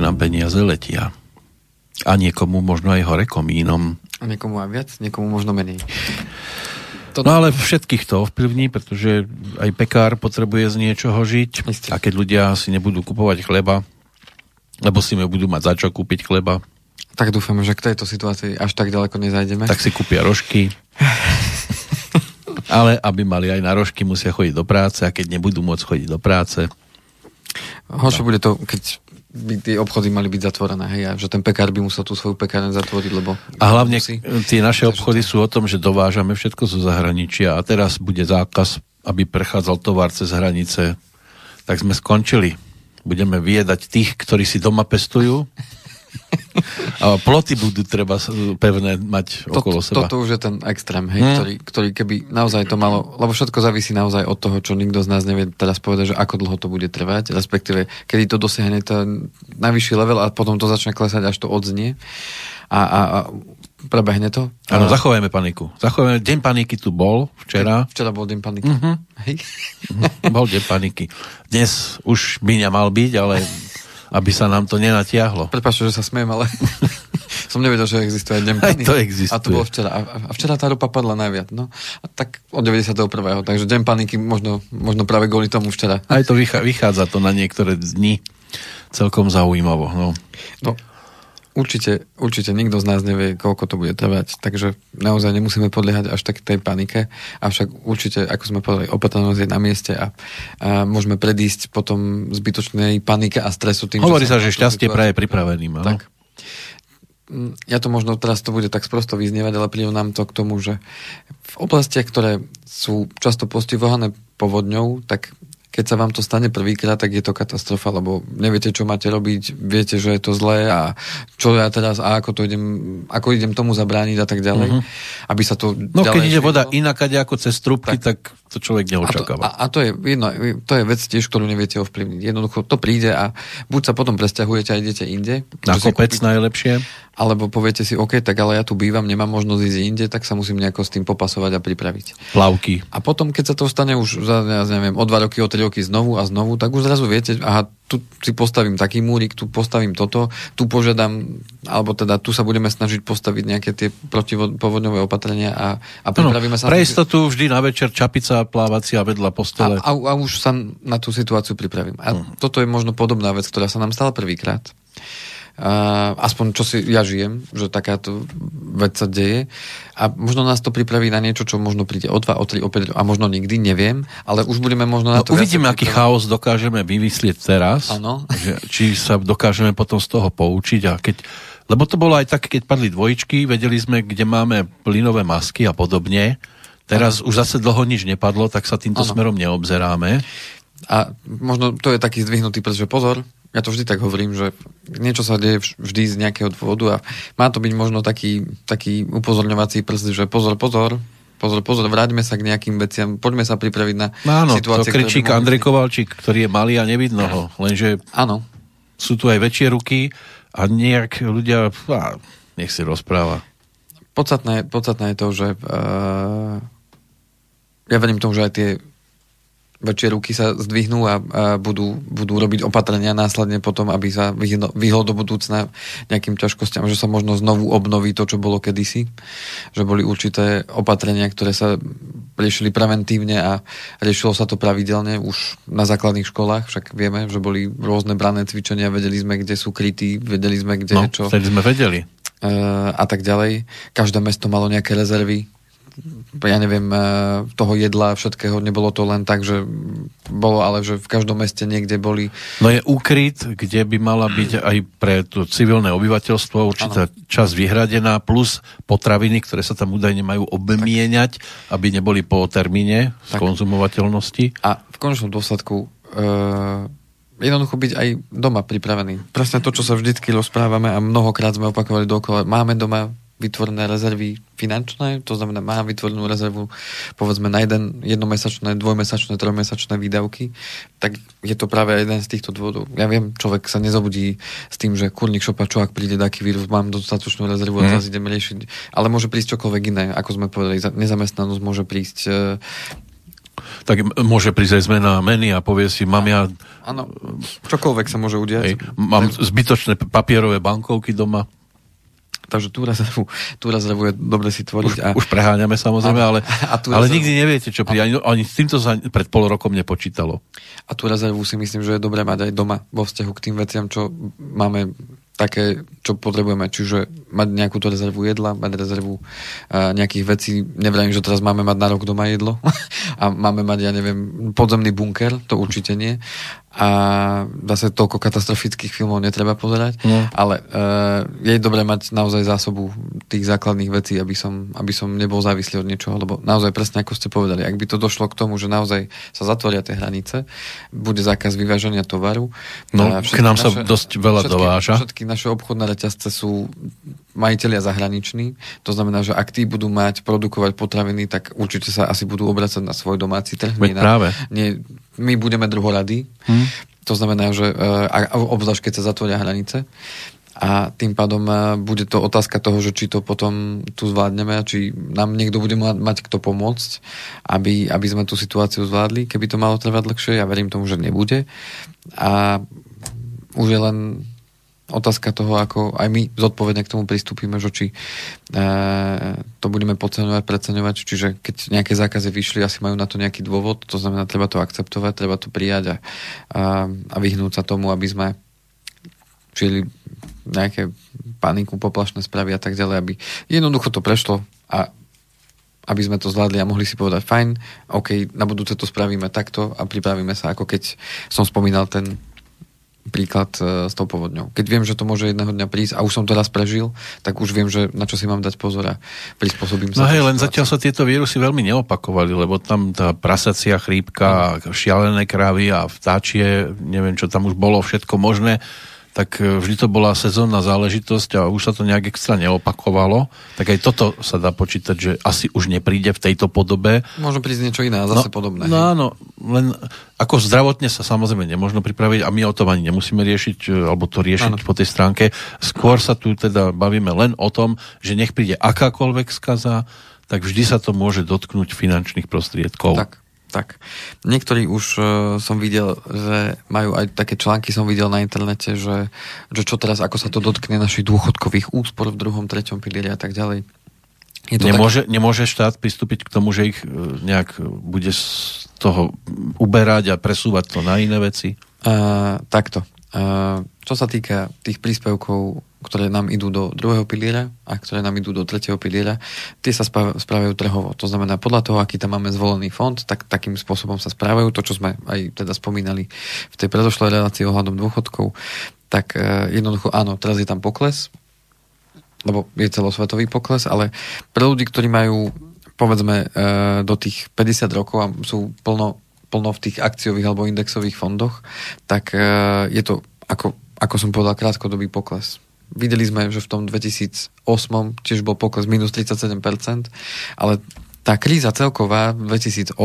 tak nám peniaze letia. A niekomu možno aj hore komínom. A niekomu aj viac, niekomu možno menej. To... No ale všetkých to ovplyvní, pretože aj pekár potrebuje z niečoho žiť. Isté. A keď ľudia si nebudú kupovať chleba, lebo si budú mať za čo kúpiť chleba. Tak dúfame, že k tejto situácii až tak ďaleko nezajdeme. Tak si kúpia rožky. *laughs* ale aby mali aj na rožky, musia chodiť do práce a keď nebudú môcť chodiť do práce. Horšie no. bude to, keď by tie obchody mali byť zatvorené, hej, a že ten pekár by musel tú svoju pekárne zatvoriť, lebo... A hlavne musí... tie naše obchody sú o tom, že dovážame všetko zo zahraničia a teraz bude zákaz, aby prechádzal tovar cez hranice, tak sme skončili. Budeme vyjedať tých, ktorí si doma pestujú a ploty budú treba pevné mať to, okolo seba. Toto už je ten extrém, hej, hmm. ktorý, ktorý keby naozaj to malo, lebo všetko závisí naozaj od toho, čo nikto z nás nevie teraz povedať, že ako dlho to bude trvať, respektíve kedy to dosiahne ten najvyšší level a potom to začne klesať, až to odznie. A, a, a prebehne to. Áno, zachovajme paniku. Zachovajme, deň paniky tu bol včera. Včera bol deň paniky. Uh-huh. Hej. Uh-huh. bol deň paniky. Dnes už by nemal byť, ale *laughs* aby sa nám to nenatiahlo. Prepačte, že sa smiem, ale *laughs* som nevedel, že existuje Aj to existuje. A to bolo včera. A včera tá ropa padla najviac. No. A tak od 91. Takže deň paniky možno, možno práve kvôli tomu včera. Aj to vychádza to na niektoré dni celkom zaujímavo. No. no Určite, určite nikto z nás nevie, koľko to bude trvať, takže naozaj nemusíme podliehať až tak tej panike, avšak určite, ako sme povedali, opatrnosť je na mieste a, a môžeme predísť potom zbytočnej panike a stresu tým, Hovorí sa, že šťastie praje pripraveným. Tak. Mm, ja to možno teraz to bude tak sprosto vyznievať, ale nám to k tomu, že v oblastiach, ktoré sú často postihované povodňou, tak keď sa vám to stane prvýkrát, tak je to katastrofa, lebo neviete, čo máte robiť, viete, že je to zlé a čo ja teraz a ako to idem, ako idem tomu zabrániť a tak ďalej, uh-huh. aby sa to No keď ide voda inakade ako cez trubky, tak, tak to človek neočakáva. A to, a, a to, je, jedno, to je vec tiež, ktorú neviete ovplyvniť. Jednoducho to príde a buď sa potom presťahujete a idete inde. Na kopec najlepšie alebo poviete si, OK, tak ale ja tu bývam, nemám možnosť ísť inde, tak sa musím nejako s tým popasovať a pripraviť. Plavky. A potom, keď sa to stane už za, ja neviem, o dva roky, o tri roky znovu a znovu, tak už zrazu viete, aha, tu si postavím taký múrik, tu postavím toto, tu požiadam, alebo teda tu sa budeme snažiť postaviť nejaké tie protipovodňové opatrenia a, a pripravíme no, sa... Pre istotu vždy na večer čapica plávacia vedľa postele. A, a, a už sa na tú situáciu pripravím. A uh-huh. toto je možno podobná vec, ktorá sa nám stala prvýkrát. Uh, aspoň čo si ja žijem, že takáto vec sa deje a možno nás to pripraví na niečo, čo možno príde o 2, o 3, o 5 a možno nikdy, neviem, ale už budeme možno na no, to... Uvidíme, aký chaos dokážeme vymyslieť teraz, ano. Že, či sa dokážeme potom z toho poučiť a keď lebo to bolo aj tak, keď padli dvojičky, vedeli sme, kde máme plynové masky a podobne. Teraz ano. už zase dlho nič nepadlo, tak sa týmto ano. smerom neobzeráme. A možno to je taký zdvihnutý prst, že pozor, ja to vždy tak hovorím, že niečo sa deje vždy z nejakého dôvodu a má to byť možno taký, taký upozorňovací prst, že pozor, pozor, pozor, pozor, vráťme sa k nejakým veciam, poďme sa pripraviť na no áno, situácie. to kričík Andrej Kovalčík, ktorý je malý a nevidno ho, lenže áno. sú tu aj väčšie ruky a nejak ľudia, á, nech si rozpráva. Podstatné, podstatné je to, že uh, ja verím tomu, že aj tie väčšie ruky sa zdvihnú a, a budú, budú robiť opatrenia následne potom, aby sa vyhlo, do budúcna nejakým ťažkostiam, že sa možno znovu obnoví to, čo bolo kedysi. Že boli určité opatrenia, ktoré sa riešili preventívne a riešilo sa to pravidelne už na základných školách, však vieme, že boli rôzne brané cvičenia, vedeli sme, kde sú krytí, vedeli sme, kde no, čo. sme vedeli. Uh, a tak ďalej. Každé mesto malo nejaké rezervy, ja neviem, e, toho jedla, všetkého, nebolo to len tak, že bolo, ale že v každom meste niekde boli... No je úkryt, kde by mala byť aj pre to civilné obyvateľstvo určitá ano. časť vyhradená, plus potraviny, ktoré sa tam údajne majú obmieniať, tak. aby neboli po termíne z konzumovateľnosti. A v konečnom dôsledku e, jednoducho byť aj doma pripravený. Presne to, čo sa vždycky rozprávame a mnohokrát sme opakovali dokola. Máme doma vytvorené rezervy finančné, to znamená, mám vytvorenú rezervu povedzme na jeden jednomesačné, dvojmesačné, trojmesačné výdavky, tak je to práve jeden z týchto dôvodov. Ja viem, človek sa nezobudí s tým, že kurník šopa, čo ak príde taký vírus, mám dostatočnú rezervu a mhm. teraz ideme riešiť. Ale môže prísť čokoľvek iné, ako sme povedali, nezamestnanosť môže prísť e, tak môže prísť aj zmena meny a povie si, mám ja... Áno, čokoľvek sa môže udiať. Hej, mám zbytočné papierové bankovky doma. Takže tú rezervu, tú rezervu je dobre si tvoriť. Už, a, už preháňame samozrejme, a, ale, a ale rezervu, nikdy neviete, čo príde. Ani, ani s týmto sa pred pol rokom nepočítalo. A tú rezervu si myslím, že je dobré mať aj doma vo vzťahu k tým veciam, čo máme také, čo potrebujeme, čiže mať nejakú tú rezervu jedla, mať rezervu uh, nejakých vecí. Nevrajím, že teraz máme mať na rok doma jedlo *laughs* a máme mať, ja neviem, podzemný bunker, to určite nie, a zase toľko katastrofických filmov netreba pozerať, no. ale uh, je dobré mať naozaj zásobu tých základných vecí, aby som, aby som nebol závislý od niečoho, lebo naozaj presne ako ste povedali, ak by to došlo k tomu, že naozaj sa zatvoria tie hranice, bude zákaz vyvážania tovaru. No, k nám naše, sa dosť veľa všetky, dováža. Všetky naše obchodné reťazce sú majiteľia zahraniční, to znamená, že ak tí budú mať, produkovať potraviny, tak určite sa asi budú obracať na svoj domáci trh. Veď práve. Nie, my budeme druhoradí. Hmm. To znamená, že uh, obzvlášť keď sa zatvoria hranice a tým pádom uh, bude to otázka toho, že či to potom tu zvládneme či nám niekto bude mať kto pomôcť, aby, aby sme tú situáciu zvládli. Keby to malo trvať dlhšie, ja verím tomu, že nebude. A už je len otázka toho, ako aj my zodpovedne k tomu pristúpime, že či e, to budeme podceňovať, preceňovať, čiže keď nejaké zákazy vyšli, asi majú na to nejaký dôvod, to znamená, treba to akceptovať, treba to prijať a, a, a vyhnúť sa tomu, aby sme žili nejaké paniku, poplašné správy a tak ďalej, aby jednoducho to prešlo a aby sme to zvládli a mohli si povedať, fajn, OK, na budúce to spravíme takto a pripravíme sa, ako keď som spomínal ten príklad e, s tou povodňou. Keď viem, že to môže jedného dňa prísť a už som to raz prežil, tak už viem, že na čo si mám dať pozor a prispôsobím sa. No hej, len zatiaľ sa tieto vírusy veľmi neopakovali, lebo tam tá prasacia chrípka, šialené krávy a vtáčie, neviem, čo tam už bolo všetko možné, tak e, vždy to bola sezónna záležitosť a už sa to nejak extra neopakovalo. Tak aj toto sa dá počítať, že asi už nepríde v tejto podobe. Môže prísť niečo iné, zase no, podobné. No áno, len ako zdravotne sa samozrejme nemôžno pripraviť a my o tom ani nemusíme riešiť, e, alebo to riešiť ano. po tej stránke. Skôr sa tu teda bavíme len o tom, že nech príde akákoľvek skaza, tak vždy sa to môže dotknúť finančných prostriedkov. Tak. Tak. Niektorí už uh, som videl, že majú aj také články, som videl na internete, že, že čo teraz, ako sa to dotkne našich dôchodkových úspor v druhom, treťom pilieri a tak ďalej. Je to nemôže, tak... nemôže štát pristúpiť k tomu, že ich e, nejak bude z toho uberať a presúvať to na iné veci? Uh, takto. Uh, čo sa týka tých príspevkov ktoré nám idú do druhého piliera a ktoré nám idú do tretieho piliera, tie sa správajú trhovo. To znamená, podľa toho, aký tam máme zvolený fond, tak takým spôsobom sa správajú. To, čo sme aj teda spomínali v tej predošlej relácii ohľadom dôchodkov, tak e, jednoducho áno, teraz je tam pokles, lebo je celosvetový pokles, ale pre ľudí, ktorí majú povedzme e, do tých 50 rokov a sú plno, plno v tých akciových alebo indexových fondoch, tak e, je to ako, ako som povedal, krátkodobý pokles Videli sme, že v tom 2008 tiež bol pokles minus 37%, ale tá kríza celková v 2008,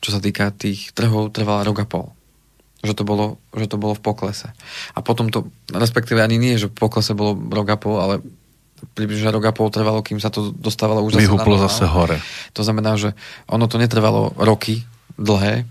čo sa týka tých trhov, trvala rok a pol. Že to bolo, že to bolo v poklese. A potom to, respektíve ani nie, že v poklese bolo rok a pol, ale približne rok a pol trvalo, kým sa to dostávalo už zase Vyhuplo zase hore. To znamená, že ono to netrvalo roky dlhé,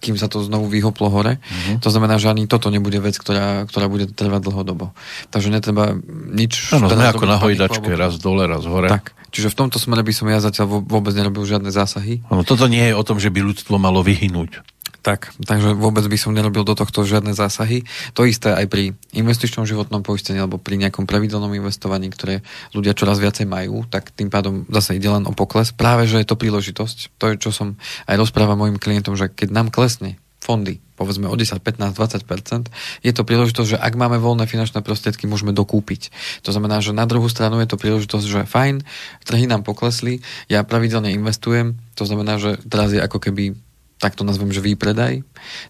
kým sa to znovu vyhoplo hore. Uh-huh. To znamená, že ani toto nebude vec, ktorá, ktorá bude trvať dlhodobo. Takže netreba nič... Áno, sme ako na hojdačke, raz dole, raz hore. Tak, čiže v tomto smere by som ja zatiaľ vôbec nerobil žiadne zásahy. Áno, toto nie je o tom, že by ľudstvo malo vyhynúť. Tak, takže vôbec by som nerobil do tohto žiadne zásahy. To isté aj pri investičnom životnom poistení alebo pri nejakom pravidelnom investovaní, ktoré ľudia čoraz viacej majú, tak tým pádom zase ide len o pokles. Práve, že je to príležitosť. To je, čo som aj rozprávam mojim klientom, že keď nám klesne fondy, povedzme o 10, 15, 20% je to príležitosť, že ak máme voľné finančné prostriedky, môžeme dokúpiť. To znamená, že na druhú stranu je to príležitosť, že fajn, trhy nám poklesli, ja pravidelne investujem, to znamená, že teraz je ako keby tak to nazvem, že výpredaj.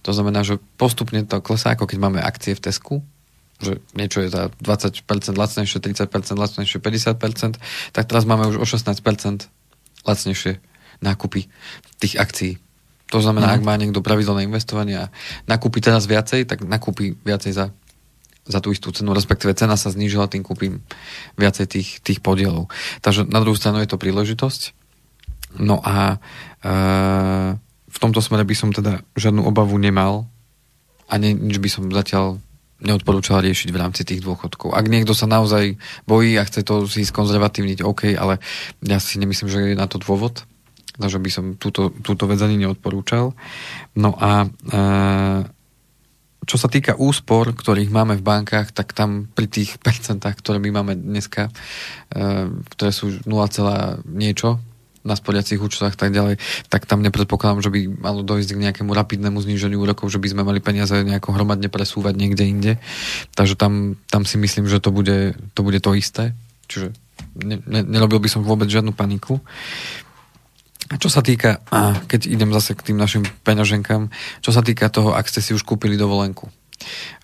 To znamená, že postupne to klesá, ako keď máme akcie v Tesku, že niečo je za 20% lacnejšie, 30% lacnejšie, 50%, tak teraz máme už o 16% lacnejšie nákupy tých akcií. To znamená, mm. ak má niekto pravidelné investovanie a nakúpi teraz viacej, tak nakúpi viacej za, za tú istú cenu, respektíve cena sa znížila, tým kúpim viacej tých, tých podielov. Takže na druhú stranu je to príležitosť. No a e, v tomto smere by som teda žiadnu obavu nemal a ne, nič by som zatiaľ neodporúčal riešiť v rámci tých dôchodkov. Ak niekto sa naozaj bojí a chce to si skonzervatívniť, OK, ale ja si nemyslím, že je na to dôvod, takže by som túto, túto vec ani neodporúčal. No a e, čo sa týka úspor, ktorých máme v bankách, tak tam pri tých percentách, ktoré my máme dneska, e, ktoré sú 0, niečo na sporiacich účtoch tak ďalej, tak tam nepredpokladám, že by malo dojsť k nejakému rapidnému zníženiu úrokov, že by sme mali peniaze nejako hromadne presúvať niekde inde. Takže tam, tam si myslím, že to bude to, bude to isté. Čiže ne, ne, nerobil by som vôbec žiadnu paniku. A čo sa týka, a keď idem zase k tým našim peňaženkám, čo sa týka toho, ak ste si už kúpili dovolenku,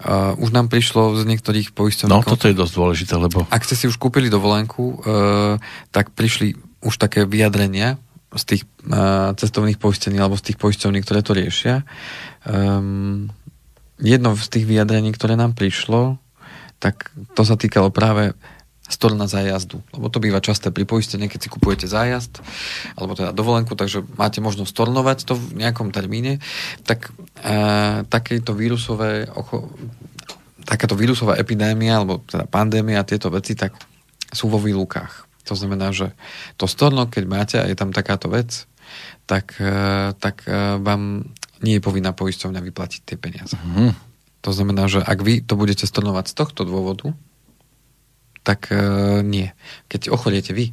Uh, už nám prišlo z niektorých poisťovníkov... No, toto je dosť dôležité, lebo... Ak ste si už kúpili dovolenku, uh, tak prišli už také vyjadrenia z tých uh, cestovných poistení alebo z tých poisťovní, ktoré to riešia. Um, jedno z tých vyjadrení, ktoré nám prišlo, tak to sa týkalo práve stor na zájazdu. Lebo to býva časté pri poistení, keď si kupujete zájazd, alebo teda dovolenku, takže máte možnosť stornovať to v nejakom termíne, tak uh, takéto vírusové ocho- takáto vírusová epidémia, alebo teda pandémia tieto veci, tak sú vo výlukách. To znamená, že to storno, keď máte a je tam takáto vec, tak, e, tak e, vám nie je povinná poisťovňa vyplatiť tie peniaze. Mm. To znamená, že ak vy to budete stornovať z tohto dôvodu, tak uh, nie. Keď ochoriete vy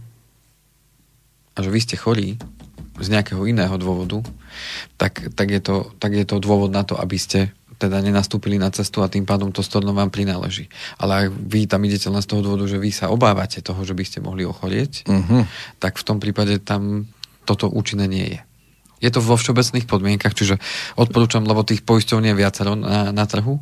a že vy ste chorí z nejakého iného dôvodu, tak, tak, je to, tak je to dôvod na to, aby ste teda nenastúpili na cestu a tým pádom to storno vám prináleží. Ale ak vy tam idete len z toho dôvodu, že vy sa obávate toho, že by ste mohli ochorieť, uh-huh. tak v tom prípade tam toto účinné nie je. Je to vo všeobecných podmienkach, čiže odporúčam, lebo tých poisťovní je viacero na, na trhu,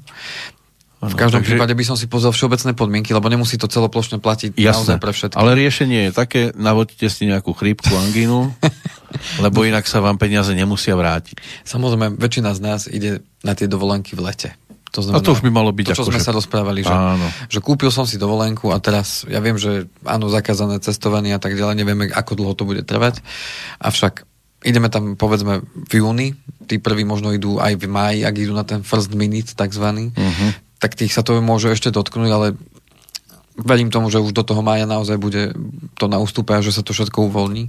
v každom takže... prípade by som si pozrel všeobecné podmienky, lebo nemusí to celoplošne platiť Jasné, naozaj pre všetkých. Ale riešenie je také, navodíte si nejakú chrípku, angínu, *laughs* lebo inak sa vám peniaze nemusia vrátiť. Samozrejme, väčšina z nás ide na tie dovolenky v lete. To znamená, a to už by malo byť to, čo sme že... sa rozprávali, že, že kúpil som si dovolenku a teraz ja viem, že áno, zakázané cestovanie a tak ďalej, nevieme, ako dlho to bude trvať, avšak ideme tam povedzme v júni, tí prví možno idú aj v máji, ak idú na ten first minute takzvaný, uh-huh tak tých sa to môže ešte dotknúť, ale verím tomu, že už do toho mája naozaj bude to na ústupe a že sa to všetko uvoľní.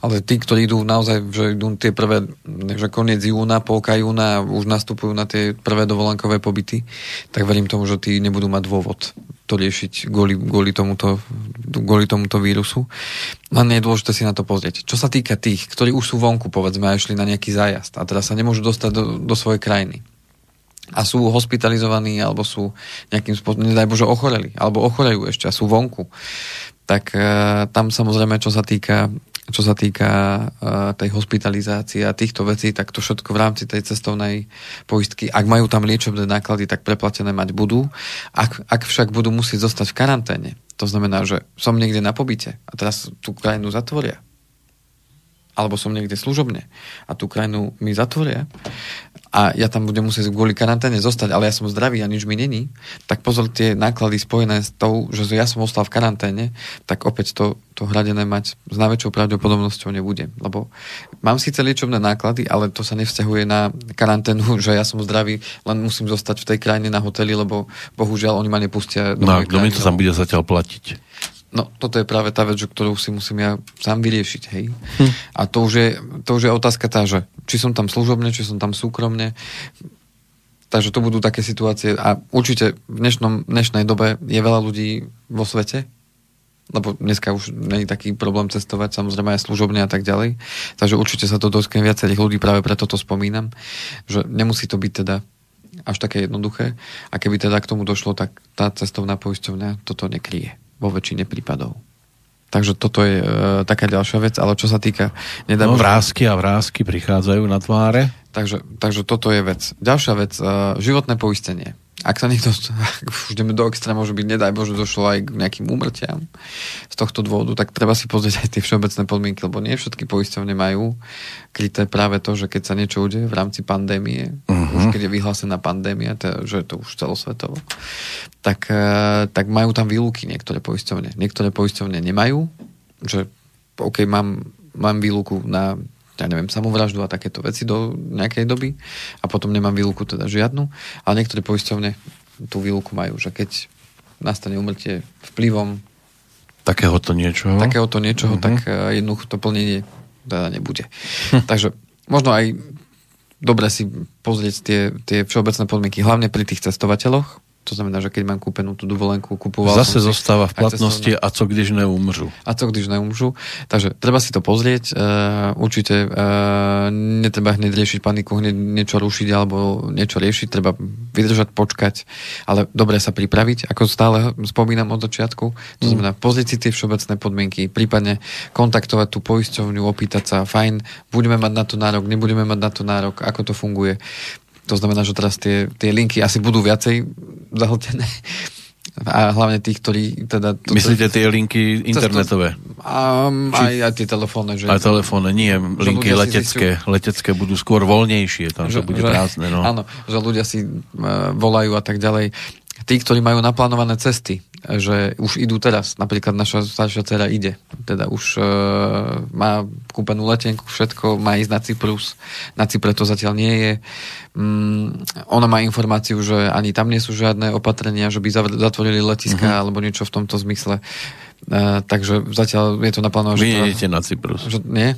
Ale tí, ktorí idú naozaj, že idú tie prvé, že koniec júna, polka júna už nastupujú na tie prvé dovolenkové pobyty, tak verím tomu, že tí nebudú mať dôvod to riešiť kvôli, kvôli, tomuto, kvôli tomuto vírusu. Len je dôležité si na to pozrieť. Čo sa týka tých, ktorí už sú vonku, povedzme, a išli na nejaký zájazd a teraz sa nemôžu dostať do, do svojej krajiny a sú hospitalizovaní alebo sú nejakým spôsobom, nedaj Bože, ochoreli alebo ochorejú ešte a sú vonku, tak uh, tam samozrejme, čo sa týka čo sa týka uh, tej hospitalizácie a týchto vecí, tak to všetko v rámci tej cestovnej poistky, ak majú tam liečebné náklady, tak preplatené mať budú. Ak, ak však budú musieť zostať v karanténe, to znamená, že som niekde na pobyte a teraz tú krajinu zatvoria, alebo som niekde služobne a tú krajinu mi zatvoria a ja tam budem musieť kvôli karanténe zostať, ale ja som zdravý a nič mi není, tak pozor tie náklady spojené s tou, že ja som ostal v karanténe, tak opäť to, to hradené mať s najväčšou pravdepodobnosťou nebude. Lebo mám síce liečobné náklady, ale to sa nevzťahuje na karanténu, *laughs* že ja som zdravý, len musím zostať v tej krajine na hoteli, lebo bohužiaľ oni ma nepustia do No a kto mi to tam bude zatiaľ platiť? No, toto je práve tá vec, ktorú si musím ja sám vyriešiť, hej. Hm. A to už, je, to už je otázka tá, že či som tam služobne, či som tam súkromne. Takže to budú také situácie a určite v dnešnom, dnešnej dobe je veľa ľudí vo svete, lebo dneska už je taký problém cestovať, samozrejme aj služobne a tak ďalej. Takže určite sa to dotkne viacerých ľudí, práve preto to spomínam, že nemusí to byť teda až také jednoduché. A keby teda k tomu došlo, tak tá cestovná poisťovňa toto nekryje vo väčšine prípadov. Takže toto je e, taká ďalšia vec, ale čo sa týka... Nedá no, vrázky a vrázky prichádzajú na tváre. Takže, takže toto je vec. Ďalšia vec, e, životné poistenie ak sa niekto, už ideme do extrému, že by nedaj Bože došlo aj k nejakým úmrtiam z tohto dôvodu, tak treba si pozrieť aj tie všeobecné podmienky, lebo nie všetky poisťovne majú kryté práve to, že keď sa niečo udeje v rámci pandémie, uh-huh. už keď je vyhlásená pandémia, to, že je to už celosvetovo, tak, eh, tak majú tam výluky niektoré poisťovne. Niektoré poisťovne nemajú, že OK, mám, mám výluku na ja neviem, samovraždu a takéto veci do nejakej doby a potom nemám výluku teda žiadnu, ale niektoré poisťovne tú výluku majú, že keď nastane umrtie vplyvom takéhoto niečoho, takéhoto niečoho mm-hmm. tak eh, jednoducho to plnenie teda nebude. Hm. *laughs* Takže možno aj dobre si pozrieť tie, tie všeobecné podmienky, hlavne pri tých cestovateľoch, to znamená, že keď mám kúpenú tú dovolenku, kupoval Zase som zostáva v platnosti a co když neumřu. A co když neumřu. Takže treba si to pozrieť. Uh, určite uh, netreba hneď riešiť paniku, hneď niečo rušiť alebo niečo riešiť. Treba vydržať, počkať, ale dobre sa pripraviť, ako stále spomínam od začiatku. To mm. znamená pozrieť si tie všeobecné podmienky, prípadne kontaktovať tú poisťovňu, opýtať sa, fajn, budeme mať na to nárok, nebudeme mať na to nárok, ako to funguje to znamená, že teraz tie, tie linky asi budú viacej zahltené. A hlavne tých, ktorí teda... To, Myslíte tie linky internetové? A, aj, aj tie telefónne. Že, aj telefónne, nie. Linky letecké. Zistiu, letecké budú skôr voľnejšie, tam že, bude že, prázdne. No. Áno, že ľudia si uh, volajú a tak ďalej. Tí, ktorí majú naplánované cesty, že už idú teraz. Napríklad naša staršia dcera ide. Teda už uh, má kúpenú letenku, všetko, má ísť na Cyprus. Na Cypre to zatiaľ nie je. Um, ona má informáciu, že ani tam nie sú žiadne opatrenia, že by zatvorili letiska uh-huh. alebo niečo v tomto zmysle. Uh, takže zatiaľ je to naplánované. Vy že teda, na Cyprus. Že, nie,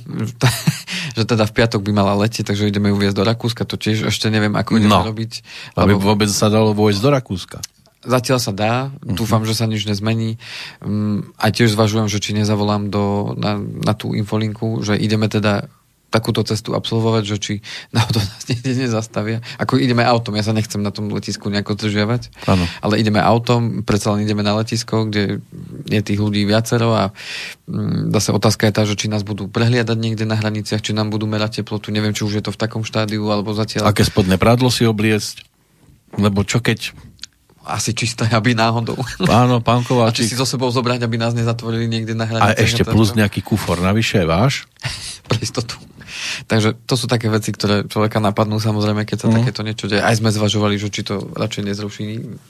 *laughs* že teda v piatok by mala letieť, takže ideme ju viesť do Rakúska, to tiež ešte neviem, ako ideme no, robiť. Aby lebo... vôbec sa dalo vojsť do Rakúska Zatiaľ sa dá, uh-huh. dúfam, že sa nič nezmení. Um, aj tiež zvažujem, že či nezavolám do, na, na tú infolinku, že ideme teda takúto cestu absolvovať, že či *laughs* náhodou nás niekde nezastavia. Ako ideme autom, ja sa nechcem na tom letisku nejako zdržiavať, ano. ale ideme autom, predsa len ideme na letisko, kde je tých ľudí viacero a mm, zase otázka je tá, že či nás budú prehliadať niekde na hraniciach, či nám budú merať teplotu, neviem, či už je to v takom štádiu, alebo zatiaľ... Aké spodné prádlo si obliecť? Lebo čo keď asi čisté, *laughs* aby náhodou. Áno, pán Kováčik. A či si so sebou zobrať, aby nás nezatvorili niekde na hranici. A ešte plus nejaký kufor navyše, váš? *laughs* Pre istotu. Takže to sú také veci, ktoré človeka napadnú samozrejme, keď sa mm. takéto niečo deje. Aj sme zvažovali, že či to radšej nezruší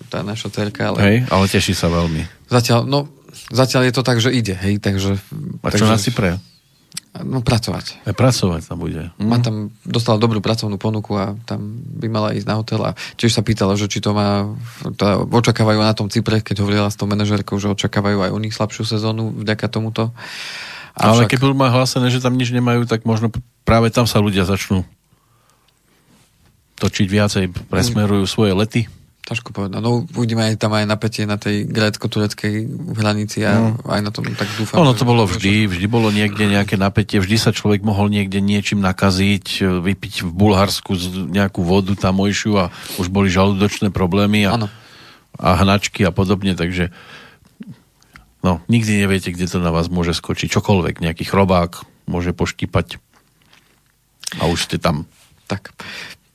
tá naša cerka. Ale... Hej, ale teší sa veľmi. Zatiaľ, no, zatiaľ je to tak, že ide, hej, takže... A čo takže... nás si pre? No, pracovať. Aj pracovať tam bude. Mm. Má tam, dostala dobrú pracovnú ponuku a tam by mala ísť na hotel a tiež sa pýtala, že či to má, to očakávajú na tom Cypre, keď hovorila s tou manažérkou, že očakávajú aj u nich slabšiu sezónu vďaka tomuto. Avšak... Ale keď budú mať hlásené, že tam nič nemajú, tak možno práve tam sa ľudia začnú točiť viacej, presmerujú svoje lety. Ťažko povedať. No uvidíme aj tam aj napätie na tej grécko-tureckej hranici a mm. aj na tom tak dúfam. Ono to bolo vždy, vždy bolo niekde nejaké napätie, vždy sa človek mohol niekde niečím nakaziť, vypiť v Bulharsku nejakú vodu tamojšiu a už boli žalúdočné problémy a, a hnačky a podobne, takže No, nikdy neviete, kde to na vás môže skočiť. Čokoľvek, nejaký chrobák môže poštípať a už ste tam. Tak,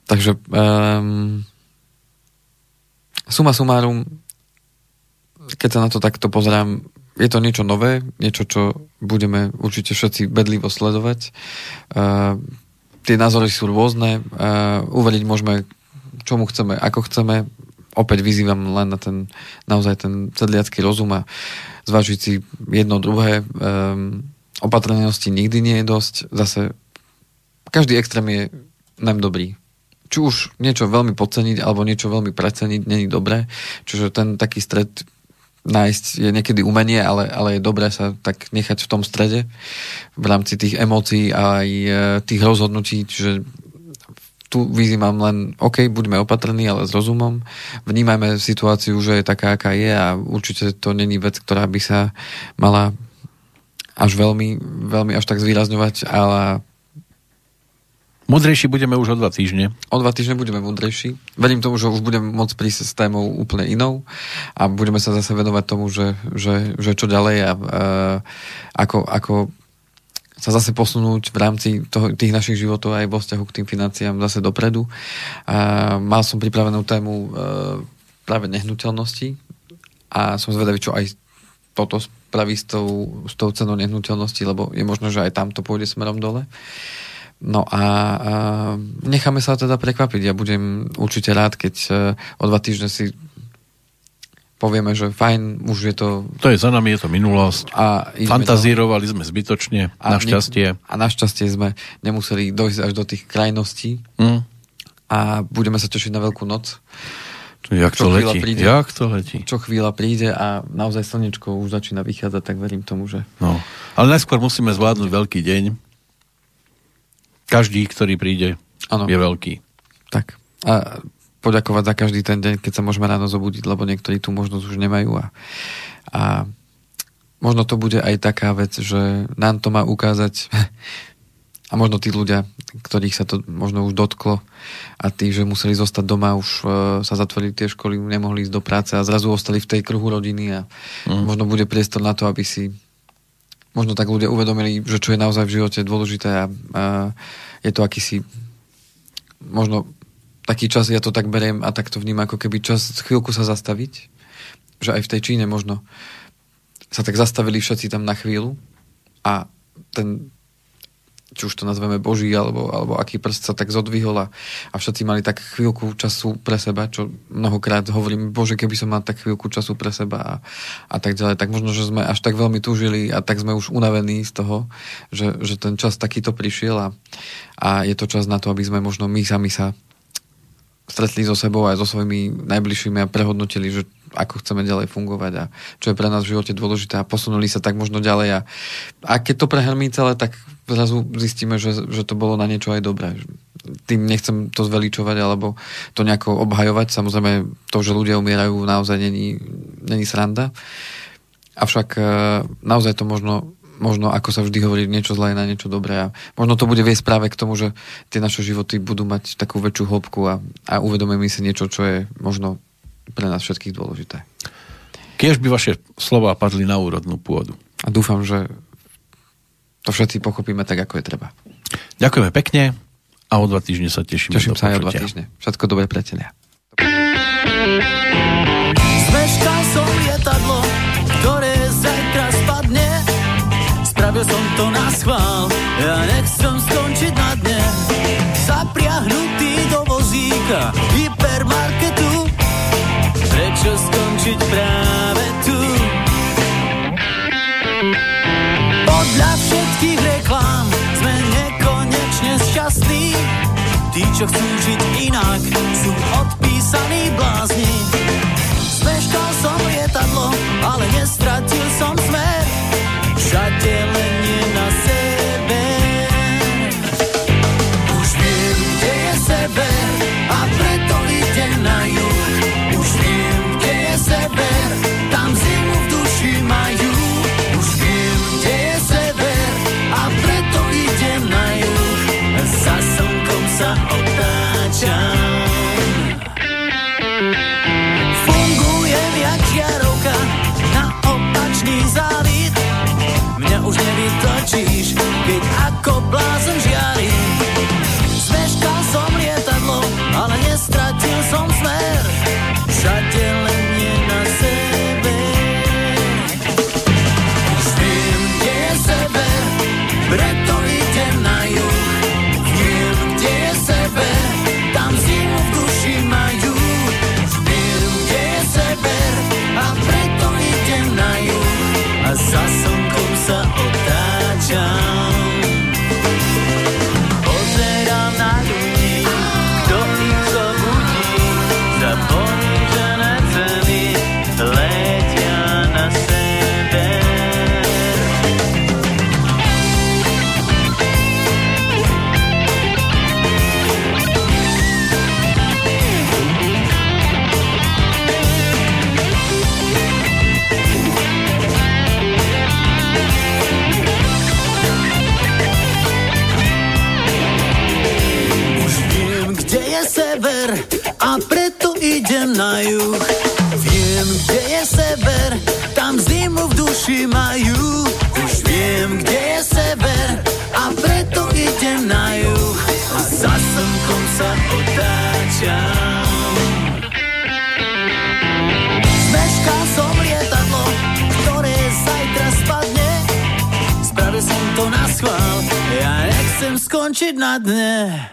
takže um, suma sumárum, keď sa na to takto pozerám, je to niečo nové, niečo, čo budeme určite všetci bedlivo sledovať. Uh, tie názory sú rôzne, uh, uveriť môžeme, čomu chceme, ako chceme. Opäť vyzývam len na ten, naozaj ten sedliacký rozum a zvážiť si jedno, druhé. Um, opatrnosti nikdy nie je dosť. Zase každý extrém je nám dobrý. Či už niečo veľmi podceniť alebo niečo veľmi preceniť není dobré. Čiže ten taký stred nájsť je niekedy umenie, ale, ale je dobré sa tak nechať v tom strede v rámci tých emócií a aj e, tých rozhodnutí, čiže tu vyzývam len, OK, buďme opatrní, ale s rozumom. Vnímajme situáciu, že je taká, aká je a určite to není vec, ktorá by sa mala až veľmi, veľmi až tak zvýrazňovať, ale Mudrejší budeme už o dva týždne. O dva týždne budeme mudrejší. Verím tomu, že už budeme môcť prísť s témou úplne inou a budeme sa zase venovať tomu, že, že, že čo ďalej a, a ako, ako sa zase posunúť v rámci toho, tých našich životov aj vo vzťahu k tým financiám zase dopredu. A mal som pripravenú tému e, práve nehnuteľnosti a som zvedavý, čo aj toto spraví s tou, s tou cenou nehnuteľnosti, lebo je možno, že aj tam to pôjde smerom dole. No a, a necháme sa teda prekvapiť. Ja budem určite rád, keď e, o dva týždne si povieme, že fajn, už je to... To je za nami, je to minulosť. A Fantazírovali sme zbytočne, a našťastie. Ne, a našťastie sme nemuseli dojsť až do tých krajností. Mm. A budeme sa tešiť na Veľkú noc. Jak to letí, príde, jak to letí. Čo chvíľa príde a naozaj slnečko už začína vychádzať, tak verím tomu, že... No, ale najskôr musíme zvládnuť veľký deň. Každý, ktorý príde, ano. je veľký. Tak. A poďakovať za každý ten deň, keď sa môžeme ráno zobudiť, lebo niektorí tú možnosť už nemajú. A, a možno to bude aj taká vec, že nám to má ukázať *laughs* a možno tí ľudia, ktorých sa to možno už dotklo a tí, že museli zostať doma, už uh, sa zatvorili tie školy, nemohli ísť do práce a zrazu ostali v tej kruhu rodiny a mm. možno bude priestor na to, aby si možno tak ľudia uvedomili, že čo je naozaj v živote dôležité a, a je to akýsi možno taký čas, ja to tak beriem a tak to vnímam, ako keby čas chvíľku sa zastaviť, že aj v tej Číne možno sa tak zastavili všetci tam na chvíľu a ten či už to nazveme Boží, alebo, alebo aký prst sa tak zodvihol a, a všetci mali tak chvíľku času pre seba, čo mnohokrát hovorím, Bože, keby som mal tak chvíľku času pre seba a, a tak ďalej, tak možno, že sme až tak veľmi túžili a tak sme už unavení z toho, že, že ten čas takýto prišiel a, a je to čas na to, aby sme možno my sami sa stretli so sebou aj so svojimi najbližšími a prehodnotili, že ako chceme ďalej fungovať a čo je pre nás v živote dôležité a posunuli sa tak možno ďalej a, a keď to prehrmí celé, tak zrazu zistíme, že, že to bolo na niečo aj dobré. tým nechcem to zveličovať alebo to nejako obhajovať. Samozrejme, to, že ľudia umierajú, naozaj není, není sranda. Avšak e, naozaj to možno, možno, ako sa vždy hovorí, niečo zlé na niečo dobré. A možno to bude viesť práve k tomu, že tie naše životy budú mať takú väčšiu hĺbku a, a uvedomíme si niečo, čo je možno pre nás všetkých dôležité. Kiež by vaše slova padli na úrodnú pôdu. A dúfam, že to všetci pochopíme tak, ako je treba. Ďakujeme pekne a o dva týždne sa tešíme. Teším sa aj o dva týždne. Všetko dobré, priatelia. Zmeškal som lietadlo, ktoré zajtra spadne. Spravil som to na schvál, ja nechcem skončiť na dne. Zapriahnutý do vozíka hypermarketu. Prečo skončiť práve tu? Podľa všetkých reklám sme nekonečne šťastní. Tí, čo chcú žiť inak, sú odpísaní blázni. Zmeškal som lietadlo, ale nestratil som smer. Všade len Spravil som to